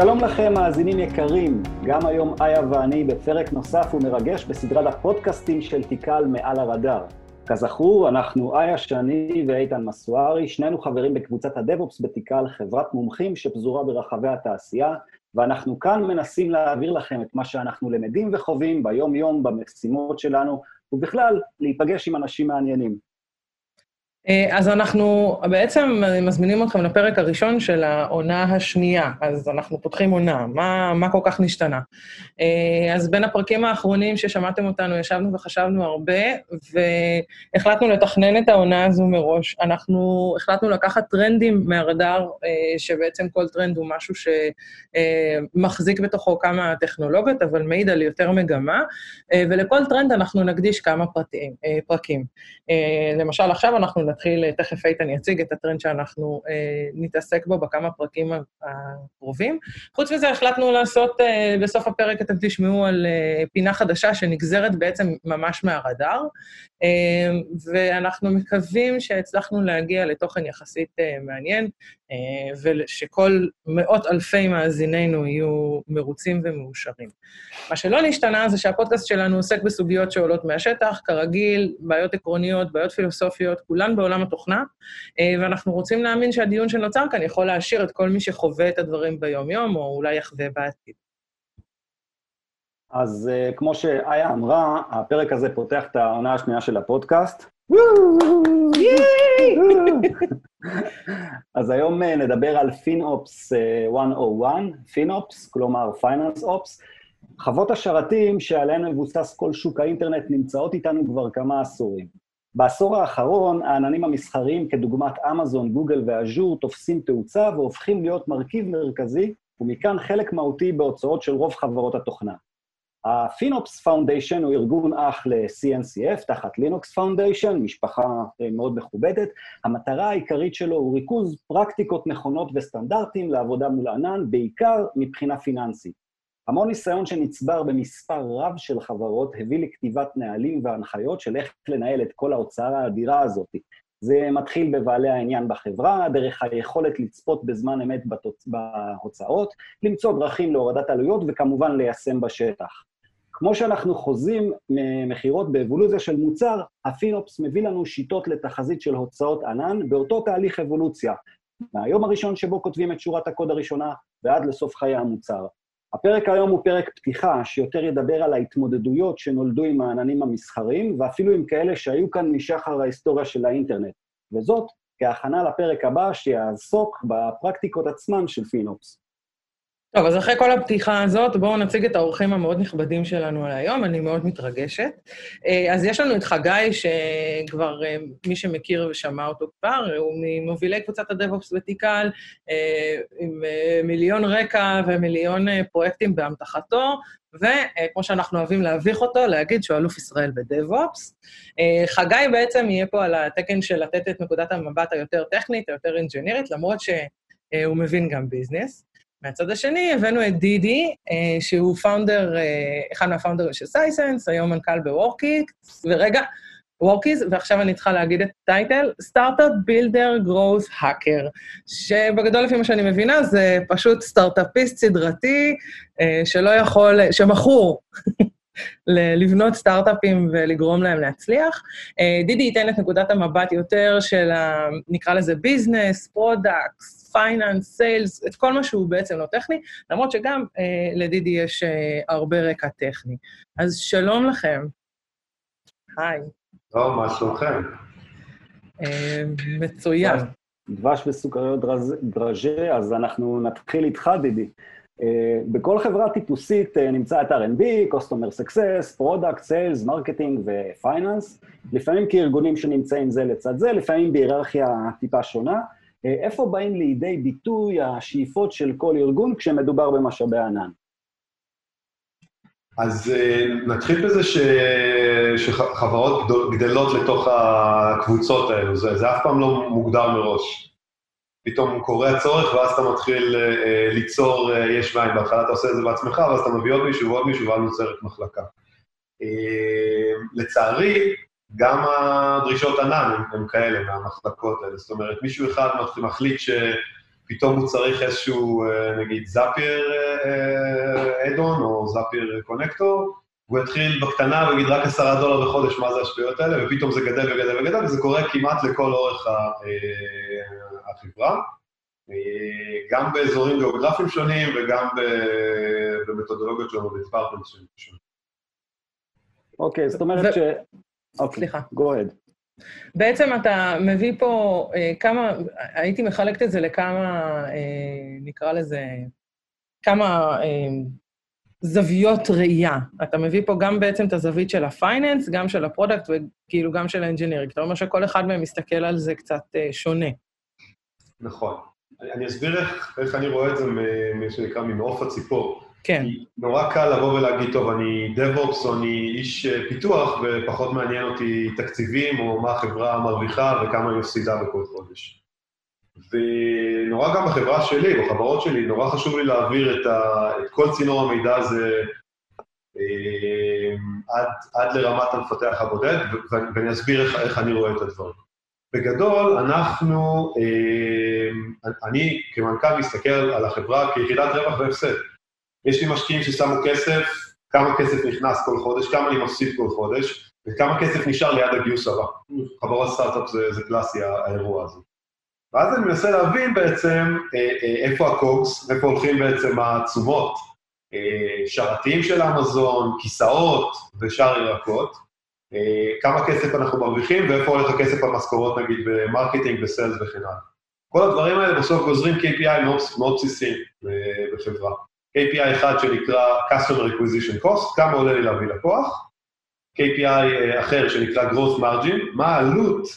שלום לכם, מאזינים יקרים. גם היום איה ואני בפרק נוסף ומרגש בסדרת הפודקאסטים של תיקל מעל הרדאר. כזכור, אנחנו איה שני ואיתן מסוארי, שנינו חברים בקבוצת הדב-אופס בתיקל, חברת מומחים שפזורה ברחבי התעשייה, ואנחנו כאן מנסים להעביר לכם את מה שאנחנו למדים וחווים ביום-יום במשימות שלנו, ובכלל, להיפגש עם אנשים מעניינים. אה, אז אנחנו בעצם מזמינים אתכם לפרק הראשון של העונה השנייה. אז אנחנו פותחים עונה, מה, מה כל כך נשתנה? אה, אז בין הפרקים האחרונים ששמעתם אותנו, ישבנו וחשבנו הרבה, והחלטנו לתכנן את העונה הזו מראש. אנחנו החלטנו לקחת טרנדים מהרדאר, אה, שבעצם כל טרנד הוא משהו שמחזיק בתוכו כמה טכנולוגיות, אבל מעיד על יותר מגמה, ולכל טרנד אנחנו נקדיש כמה פרטים, פרקים. למשל, עכשיו אנחנו נתחיל, תכף איתן יציג את הטרנד שאנחנו אה, נתעסק בו בכמה פרקים הקרובים. חוץ מזה, החלטנו לעשות, אה, בסוף הפרק אתם תשמעו על אה, פינה חדשה שנגזרת בעצם ממש מהרדאר, אה, ואנחנו מקווים שהצלחנו להגיע לתוכן יחסית אה, מעניין, אה, ושכל מאות אלפי מאזינינו יהיו מרוצים ומאושרים. מה שלא נשתנה זה שהפודקאסט שלנו עוסק בסוגיות שעולות מהשטח, כרגיל, בעיות עקרוניות, בעיות פילוסופיות, כולן בעולם התוכנה, אה, ואנחנו רוצים להאמין שהדיון שנוצר כאן יכול להעשיר את כל מי שחווה את הדברים ביום-יום, או אולי יחווה בעתיד. אז uh, כמו שאיה אמרה, הפרק הזה פותח את העונה השנייה של הפודקאסט. אז היום uh, נדבר על FinOps uh, 101, FinOps, כלומר Finance Ops. חוות השרתים שעליהן מבוסס כל שוק האינטרנט נמצאות איתנו כבר כמה עשורים. בעשור האחרון, העננים המסחריים כדוגמת אמזון, גוגל ואז'ור תופסים תאוצה והופכים להיות מרכיב מרכזי, ומכאן חלק מהותי בהוצאות של רוב חברות התוכנה. ה-FinOps Foundation הוא ארגון אח ל-CNCF, תחת Linux Foundation, משפחה אה, מאוד מכובדת. המטרה העיקרית שלו הוא ריכוז פרקטיקות נכונות וסטנדרטים לעבודה מול ענן, בעיקר מבחינה פיננסית. המון ניסיון שנצבר במספר רב של חברות הביא לכתיבת נהלים והנחיות של איך לנהל את כל ההוצאה האדירה הזאת. זה מתחיל בבעלי העניין בחברה, דרך היכולת לצפות בזמן אמת בתוצ... בהוצאות, למצוא דרכים להורדת עלויות וכמובן ליישם בשטח. כמו שאנחנו חוזים ממכירות באבולוציה של מוצר, הפינופס מביא לנו שיטות לתחזית של הוצאות ענן באותו תהליך אבולוציה, מהיום הראשון שבו כותבים את שורת הקוד הראשונה ועד לסוף חיי המוצר. הפרק היום הוא פרק פתיחה, שיותר ידבר על ההתמודדויות שנולדו עם העננים המסחריים, ואפילו עם כאלה שהיו כאן משחר ההיסטוריה של האינטרנט, וזאת כהכנה לפרק הבא שיעסוק בפרקטיקות עצמן של פינופס. טוב, אז אחרי כל הפתיחה הזאת, בואו נציג את האורחים המאוד נכבדים שלנו על היום, אני מאוד מתרגשת. אה, אז יש לנו את חגי, שכבר אה, מי שמכיר ושמע אותו כבר, הוא ממובילי קבוצת הדב-אופס ותיקל, אה, עם מיליון רקע ומיליון פרויקטים באמתחתו, וכמו שאנחנו אוהבים להביך אותו, להגיד שהוא אלוף ישראל בדב-אופס. חגי בעצם יהיה פה על התקן של לתת את נקודת המבט היותר טכנית, היותר אינג'ינירית, למרות שהוא מבין גם ביזנס. מהצד השני הבאנו את דידי, אה, שהוא founder, אה, אחד מהfounderים של סייסנס, היום מנכ"ל בוורקיס, ורגע, וורקיס, ועכשיו אני צריכה להגיד את הtitle, startup builder growth hacker, שבגדול, לפי מה שאני מבינה, זה פשוט סטארט-אפיסט סדרתי אה, שלא יכול, שמכור לבנות סטארט-אפים ולגרום להם להצליח. דידי ייתן את נקודת המבט יותר של, ה, נקרא לזה business, products, finance, sales, את כל מה שהוא בעצם לא טכני, למרות שגם אה, לדידי יש אה, הרבה רקע טכני. אז שלום לכם. היי. טוב, מה שלומכם? אה, מצוין. דבש וסוכריות דרז'ה, אז אנחנו נתחיל איתך, דידי. Uh, בכל חברה טיפוסית uh, נמצא את R&D, Customer Success, Product, Sales, Marketing ו-Finance, לפעמים כארגונים שנמצאים זה לצד זה, לפעמים בהיררכיה טיפה שונה. אה, איפה באים לידי ביטוי השאיפות של כל ארגון כשמדובר במשאבי ענן? אז אה, נתחיל בזה ש... שחברות גדלות לתוך הקבוצות האלו, זה, זה אף פעם לא מוגדר מראש. פתאום קורה הצורך, ואז אתה מתחיל אה, ליצור יש מאין. בהתחלה אתה עושה את זה בעצמך, ואז אתה מביא עוד מישהו ועוד מישהו, ואז נוצרת מחלקה. לצערי, גם הדרישות ענן הן כאלה מהמחלקות האלה. זאת אומרת, מישהו אחד מחליט שפתאום הוא צריך איזשהו, נגיד, זאפייר אדון או זאפייר קונקטור, הוא יתחיל בקטנה ויגיד רק עשרה דולר בחודש, מה זה השטויות האלה, ופתאום זה גדל וגדל וגדל, וזה קורה כמעט לכל אורך החברה, גם באזורים גיאוגרפיים שונים וגם במתודולוגיות שלנו, ב departments שונים. אוקיי, זאת אומרת ש... אוקיי, סליחה. go ahead. בעצם אתה מביא פה אה, כמה, הייתי מחלקת את זה לכמה, אה, נקרא לזה, כמה אה, זוויות ראייה. אתה מביא פה גם בעצם את הזווית של ה finance, גם של ה product וכאילו גם של ה engineering. אתה אומר שכל אחד מהם מסתכל על זה קצת אה, שונה. נכון. אני אסביר איך, איך אני רואה את זה, מה שנקרא, ממעוף הציפור. כן. נורא קל לבוא ולהגיד, טוב, אני DevOps או אני איש אה, פיתוח, ופחות מעניין אותי תקציבים, או מה החברה מרוויחה וכמה היא מפסידה בכל חודש. ונורא גם בחברה שלי, בחברות שלי, נורא חשוב לי להעביר את, ה, את כל צינור המידע הזה אה, עד, עד לרמת המפתח הבודד, ואני אסביר איך, איך אני רואה את הדברים. בגדול, אנחנו, אה, אני כמנכ"ל מסתכל על החברה כיחידת רווח והפסד. יש לי משקיעים ששמו כסף, כמה כסף נכנס כל חודש, כמה אני מפסיד כל חודש, וכמה כסף נשאר ליד הגיוס הבא. חברות סטארט-אפ זה, זה קלאסי, האירוע הזה. ואז אני מנסה להבין בעצם אה, אה, איפה הקוקס, איפה הולכים בעצם התשומות, אה, שרתים של אמזון, כיסאות ושאר ירקות, כמה כסף אנחנו מרוויחים ואיפה הולך הכסף במשכורות, נגיד, ב marketing, ב sales וכן הלאה. כל הדברים האלה בסוף גוזרים KPI מאוד, מאוד בסיסיים בחברה. KPI אחד שנקרא Customer Acquisition Cost, כמה עולה לי להביא לקוח, KPI אחר שנקרא Gross Margin, מה העלות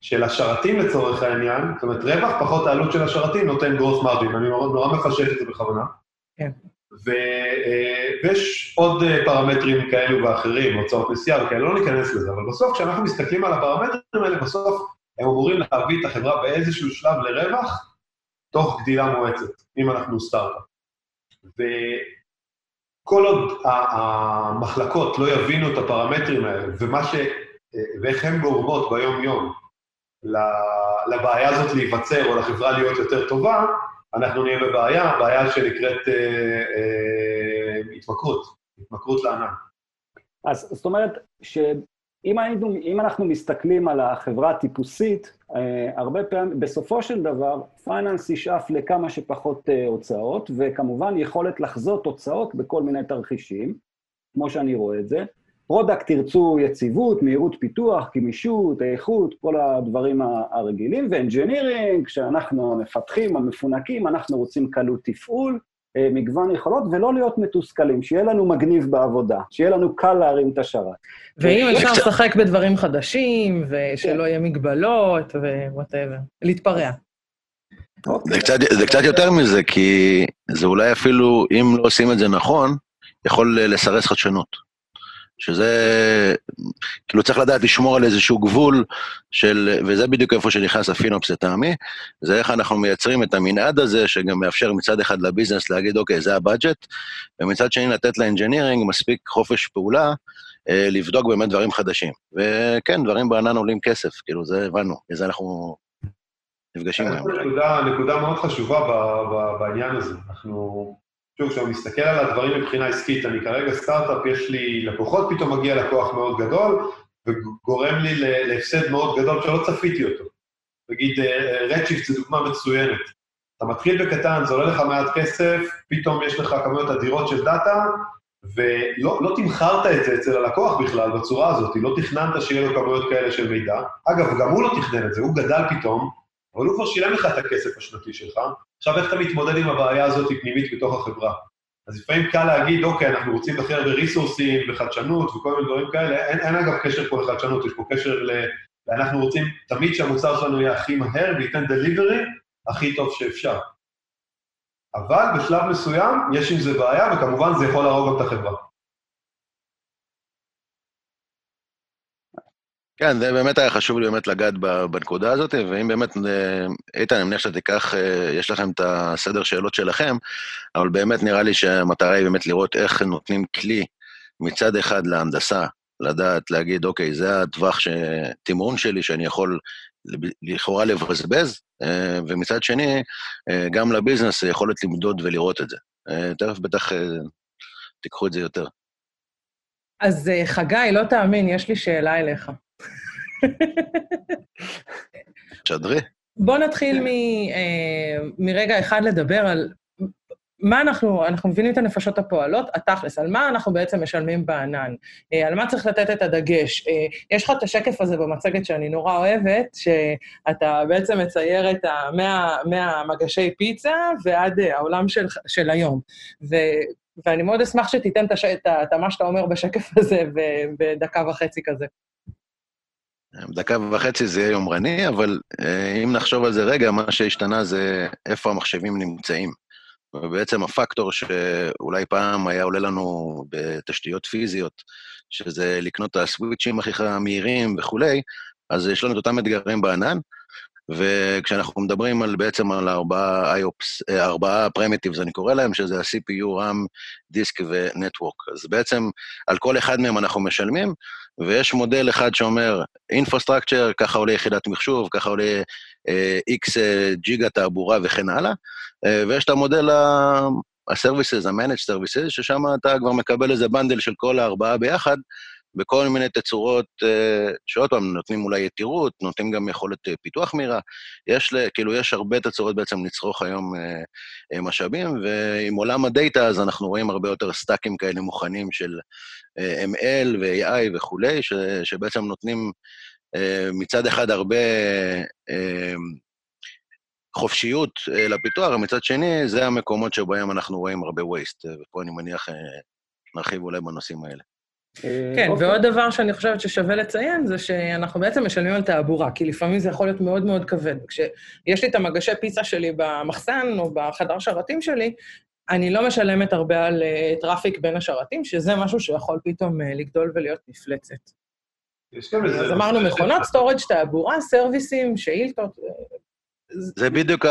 של השרתים לצורך העניין, זאת אומרת, רווח פחות העלות של השרתים נותן gross margin, אני נורא, נורא מפשט את זה בכוונה. כן. ו, אה, ויש עוד אה, פרמטרים כאלו ואחרים, הוצאות נסיעה וכאלה, לא ניכנס לזה, אבל בסוף כשאנחנו מסתכלים על הפרמטרים האלה, בסוף הם אמורים להביא את החברה באיזשהו שלב לרווח, תוך גדילה מואצת, אם אנחנו סטארט-אפ. וכל עוד המחלקות לא יבינו את הפרמטרים האלה, ומה ש... ואיך הן גורמות ביום-יום לבעיה הזאת להיווצר או לחברה להיות יותר טובה, אנחנו נהיה בבעיה, בעיה שנקראת אה, אה, התמכרות, התמכרות לענן. אז זאת אומרת שאם היינו, אם אנחנו מסתכלים על החברה הטיפוסית, אה, הרבה פעמים, בסופו של דבר, finance ישאף לכמה שפחות אה, הוצאות, וכמובן יכולת לחזות הוצאות בכל מיני תרחישים, כמו שאני רואה את זה. product ירצו יציבות, מהירות פיתוח, גמישות, איכות, כל הדברים הרגילים, ו engineering, כשאנחנו מפתחים או מפונקים, אנחנו רוצים קלות תפעול, מגוון יכולות, ולא להיות מתוסכלים, שיהיה לנו מגניב בעבודה, שיהיה לנו קל להרים את השרת. ואם אפשר לשחק בדברים חדשים, ושלא. יהיה מגבלות, ו whatever, להתפרע. זה קצת, זה קצת יותר מזה, כי זה אולי אפילו, אם לא עושים את זה נכון, יכול לסרס חדשנות. שזה, כאילו צריך לדעת לשמור על איזשהו גבול של, וזה בדיוק איפה שנכנס ה FinOps לטעמי, זה איך אנחנו מייצרים את המנעד הזה, שגם מאפשר מצד אחד ל business להגיד, אוקיי, זה ה budget, ומצד שני לתת ל engineering מספיק חופש פעולה, אה, לבדוק באמת דברים חדשים. וכן, דברים בענן עולים כסף, כאילו, זה הבנו, לזה אנחנו נפגשים היום. נקודה, נקודה מאוד חשובה בעניין הזה. אנחנו שוב, כשאני מסתכל על הדברים מבחינה עסקית, אני כרגע סטארט-אפ, יש לי לקוחות, פתאום מגיע לקוח מאוד גדול, וגורם לי להפסד מאוד גדול שלא צפיתי אותו. נגיד, Redshift זו דוגמה מצוינת. אתה מתחיל בקטן, זה עולה לך מעט כסף, פתאום יש לך כמויות אדירות של data, ולא לא תמכרת את זה אצל הלקוח בכלל בצורה הזאת, לא תכננת שיהיה לו כמויות כאלה של מידע. אגב, גם הוא לא תכנן את זה, הוא גדל פתאום, אבל הוא כבר שילם לך את הכסף השנתי שלך, עכשיו איך אתה מתמודד עם הבעיה הזאת פנימית בתוך החברה? אז לפעמים קל להגיד, אוקיי, אנחנו רוצים הכי הרבה resourceים וחדשנות וכל מיני דברים כאלה, אין, אין אגב קשר פה לחדשנות, יש פה קשר ל... אנחנו רוצים תמיד שהמוצר שלנו יהיה הכי מהר וייתן דליברי הכי טוב שאפשר. אבל בשלב מסוים יש עם זה בעיה, וכמובן זה יכול להרוג גם את החברה. כן, זה באמת היה חשוב לי באמת לגעת בנקודה הזאת, ואם באמת, איתן, אני מניח שאתה תיקח, יש לכם את הסדר שאלות שלכם, אבל באמת נראה לי שהמטרה היא באמת לראות איך נותנים כלי מצד אחד להנדסה, לדעת, להגיד, אוקיי, זה הטווח תמרון שלי שאני יכול לכאורה לבזבז, ומצד שני, גם לביזנס יכולת למדוד ולראות את זה. תכף בטח תיקחו את זה יותר. אז חגי, לא תאמין, יש לי שאלה אליך. שדרי. בוא נתחיל מ, אה, מרגע אחד לדבר על מה אנחנו, אנחנו מבינים את הנפשות הפועלות, התכלס, על מה אנחנו בעצם משלמים בענן, אה, על מה צריך לתת את הדגש. אה, יש לך את השקף הזה במצגת שאני נורא אוהבת, שאתה בעצם מצייר את מהמגשי פיצה ועד העולם של, של היום. ו, ואני מאוד אשמח שתיתן את מה שאתה אומר בשקף הזה בדקה וחצי כזה. דקה וחצי זה יהיה יומרני, אבל אה, אם נחשוב על זה רגע, מה שהשתנה זה איפה המחשבים נמצאים. ובעצם הפקטור שאולי פעם היה עולה לנו בתשתיות פיזיות, שזה לקנות את הסוויצ'ים הכי מהירים וכולי, אז יש לנו את אותם אתגרים בענן, וכשאנחנו מדברים על בעצם על ארבעה IOPS, אה, ארבעה פרמיטיבס, אני קורא להם, שזה ה-CPU, RAM, דיסק ונטוורק. אז בעצם על כל אחד מהם אנחנו משלמים, ויש מודל אחד שאומר, Infrastructure, ככה עולה יחידת מחשוב, ככה עולה אה, X אה, ג'יגה תעבורה וכן הלאה, אה, ויש את המודל ה-Services, ה-Managed Services, ששם אתה כבר מקבל איזה bundle של כל הארבעה ביחד, בכל מיני תצורות אה, שעוד פעם נותנים אולי יתירות, נותנים גם יכולת אה, פיתוח מהירה. יש, כאילו, יש הרבה תצורות בעצם לצרוך היום אה, משאבים, ועם עולם ה data אז אנחנו רואים הרבה יותר stackים כאלה מוכנים של ML ו-AI וכולי, ש, שבעצם נותנים מצד אחד הרבה חופשיות לפיתוח, ומצד שני, זה המקומות שבהם אנחנו רואים הרבה waste, ופה אני מניח נרחיב אולי בנושאים האלה. כן, אוקיי. ועוד דבר שאני חושבת ששווה לציין, זה שאנחנו בעצם משלמים על תעבורה, כי לפעמים זה יכול להיות מאוד מאוד כבד. כשיש לי את המגשי פיצה שלי במחסן או בחדר שרתים שלי, אני לא משלמת הרבה על uh, traffic בין השרתים, שזה משהו שיכול פתאום uh, לגדול ולהיות מפלצת. אז אמרנו מכונות, storage, תעבורה, serviceים, שאילתות, זה בדיוק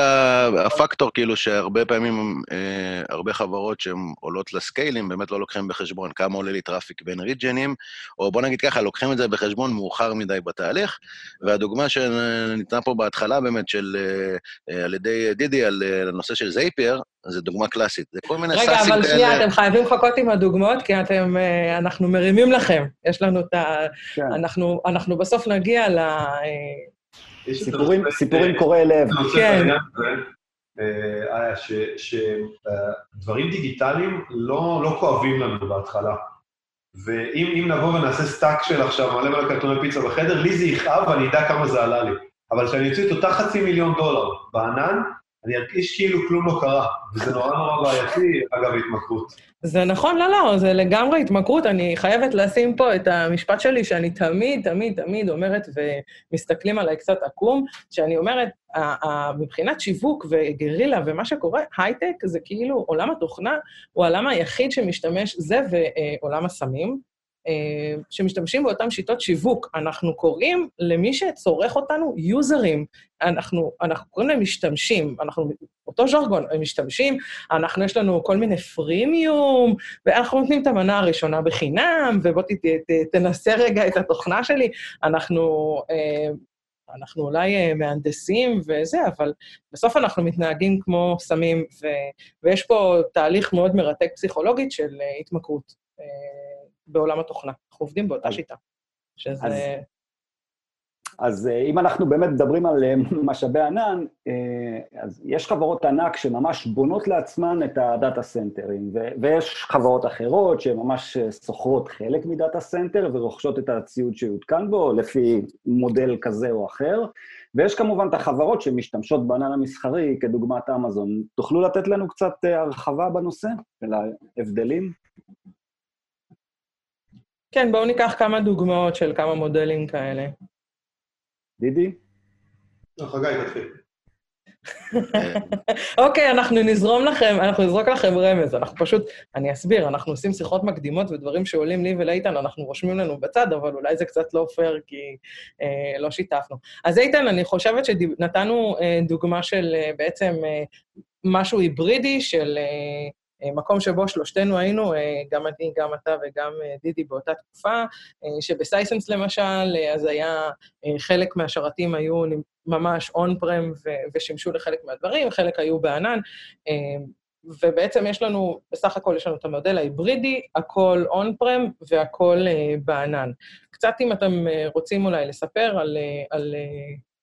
הפקטור, כאילו, שהרבה פעמים, אה, הרבה חברות שהן עולות ל scaleים, באמת לא לוקחים בחשבון כמה עולה לי traffic בין regionים, או בוא נגיד ככה, לוקחים את זה בחשבון מאוחר מדי בתהליך, והדוגמה שניתנה פה בהתחלה באמת, של, אה, על ידי דידי, על הנושא של Zapier, זו דוגמה קלאסית. זה כל מיני SaaSים כאלה... רגע, אבל שנייה, אתם חייבים לחכות עם הדוגמאות, כי אתם, אה, אנחנו מרימים לכם. יש לנו את ה... כן. אנחנו, אנחנו בסוף נגיע ל... סיפורים, סיפורים קורעי לב. כן. איה, שדברים דיגיטליים לא, לא כואבים לנו בהתחלה. ואם נבוא ונעשה stack של עכשיו מלא מלא קרטוני פיצה בחדר, לי זה יכאב ואני אדע כמה זה עלה לי. אבל כשאני אוציא את אותה חצי מיליון דולר בענן, אני ארגיש כאילו כלום לא קרה, וזה נורא נורא בעייתי, אגב, התמכרות. זה נכון, לא, לא, זה לגמרי התמכרות. אני חייבת לשים פה את המשפט שלי, שאני תמיד, תמיד, תמיד אומרת, ומסתכלים עליי קצת עקום, שאני אומרת, מבחינת שיווק וגרילה ומה שקורה, הייטק זה כאילו עולם התוכנה הוא העולם היחיד שמשתמש, זה ועולם הסמים, שמשתמשים באותן שיטות שיווק. אנחנו קוראים למי שצורך אותנו יוזרים. אנחנו, אנחנו קוראים להם משתמשים, אנחנו, אותו ז'רגון, הם משתמשים, אנחנו, יש לנו כל מיני פרימיום, ואנחנו נותנים את המנה הראשונה בחינם, ובוא ת, ת, תנסה רגע את התוכנה שלי. אנחנו... אה, אנחנו אולי אה, מהנדסים וזה, אבל בסוף אנחנו מתנהגים כמו סמים, ו, ויש פה תהליך מאוד מרתק פסיכולוגית של התמכרות. בעולם התוכנה. אנחנו עובדים באותה שיטה. שזה... אז, אז אה, אם אנחנו באמת מדברים על אה, משאבי ענן, אה, אז יש חברות ענק שממש בונות לעצמן את ה data centerים, ויש חברות אחרות שממש שוכרות חלק מ data center ורוכשות את הציוד שיותקן בו לפי מודל כזה או אחר, ויש כמובן את החברות שמשתמשות בענן המסחרי, כדוגמת אמזון. תוכלו לתת לנו קצת הרחבה בנושא של ההבדלים? כן, בואו ניקח כמה דוגמאות של כמה מודלים כאלה. דידי? לא, חגי, תתחיל. אוקיי, אנחנו נזרום לכם, אנחנו נזרוק לכם רמז. אנחנו פשוט, אני אסביר, אנחנו עושים שיחות מקדימות ודברים שעולים לי ולאיתן, אנחנו רושמים לנו בצד, אבל אולי זה קצת לא פייר, כי אה, לא שיתפנו. אז איתן, אני חושבת שנתנו אה, דוגמה של אה, בעצם אה, משהו היברידי של... אה, אה, מקום שבו שלושתנו היינו, אה, גם אני, גם אתה וגם אה, דידי באותה תקופה, שבסייסנס למשל, אז היה, חלק מהשרתים היו ממש און-פרם ושימשו לחלק מהדברים, חלק היו בענן, ובעצם יש לנו, בסך הכל יש לנו את המודל ההיברידי, הכל און-פרם והכל בענן. קצת אם אתם רוצים אולי לספר על, על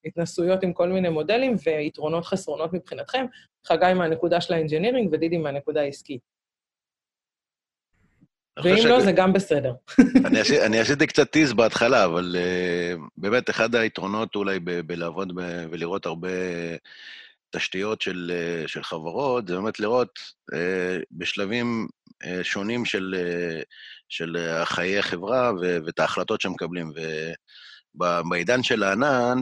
התנסויות עם כל מיני מודלים ויתרונות חסרונות מבחינתכם, חגי מהנקודה של ה engineering ודידי מהנקודה העסקית. ואם לא, זה גם בסדר. אני, עשיתי, אני עשיתי קצת tease בהתחלה, אבל uh, באמת אחד היתרונות אולי ב- בלעבוד ב- ולראות הרבה תשתיות של, uh, של חברות, זה באמת לראות uh, בשלבים uh, שונים של, uh, של uh, חיי חברה ו- ואת ההחלטות שמקבלים. ו- בעידן של הענן,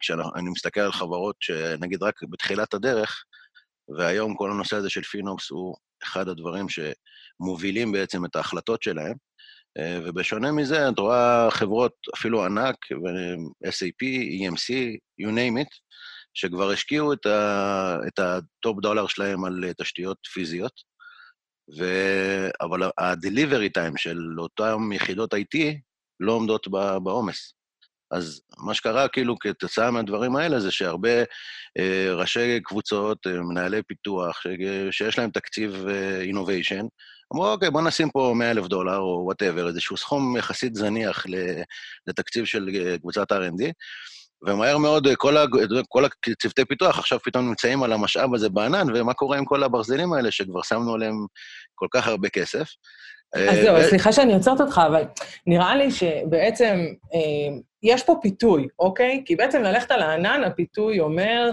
כשאני מסתכל על חברות שנגיד רק בתחילת הדרך, והיום כל הנושא הזה של FinOps הוא אחד הדברים שמובילים בעצם את ההחלטות שלהם, אה, ובשונה מזה, את רואה חברות אפילו ענק, SAP, EMC, you name it, שכבר השקיעו את ה top dollar שלהם על תשתיות פיזיות, ו... אבל ה-delivery time של אותן יחידות IT לא עומדות בעומס. אז מה שקרה, כאילו, כתוצאה מהדברים האלה, זה שהרבה אה, ראשי קבוצות, אה, מנהלי פיתוח, ש, שיש להם תקציב innovation, אה, אמרו, אוקיי, בוא נשים פה 100 אלף דולר, או whatever, איזשהו סכום יחסית זניח לתקציב של אה, קבוצת R&D, ומהר מאוד אה, כל, ה, כל הצוותי פיתוח עכשיו פתאום נמצאים על המשאב הזה בענן, ומה קורה עם כל הברזלים האלה שכבר שמנו עליהם כל כך הרבה כסף. אז זהו, סליחה שאני עוצרת אותך, אבל נראה לי שבעצם אה, יש פה פיתוי, אוקיי? כי בעצם ללכת על הענן, הפיתוי אומר,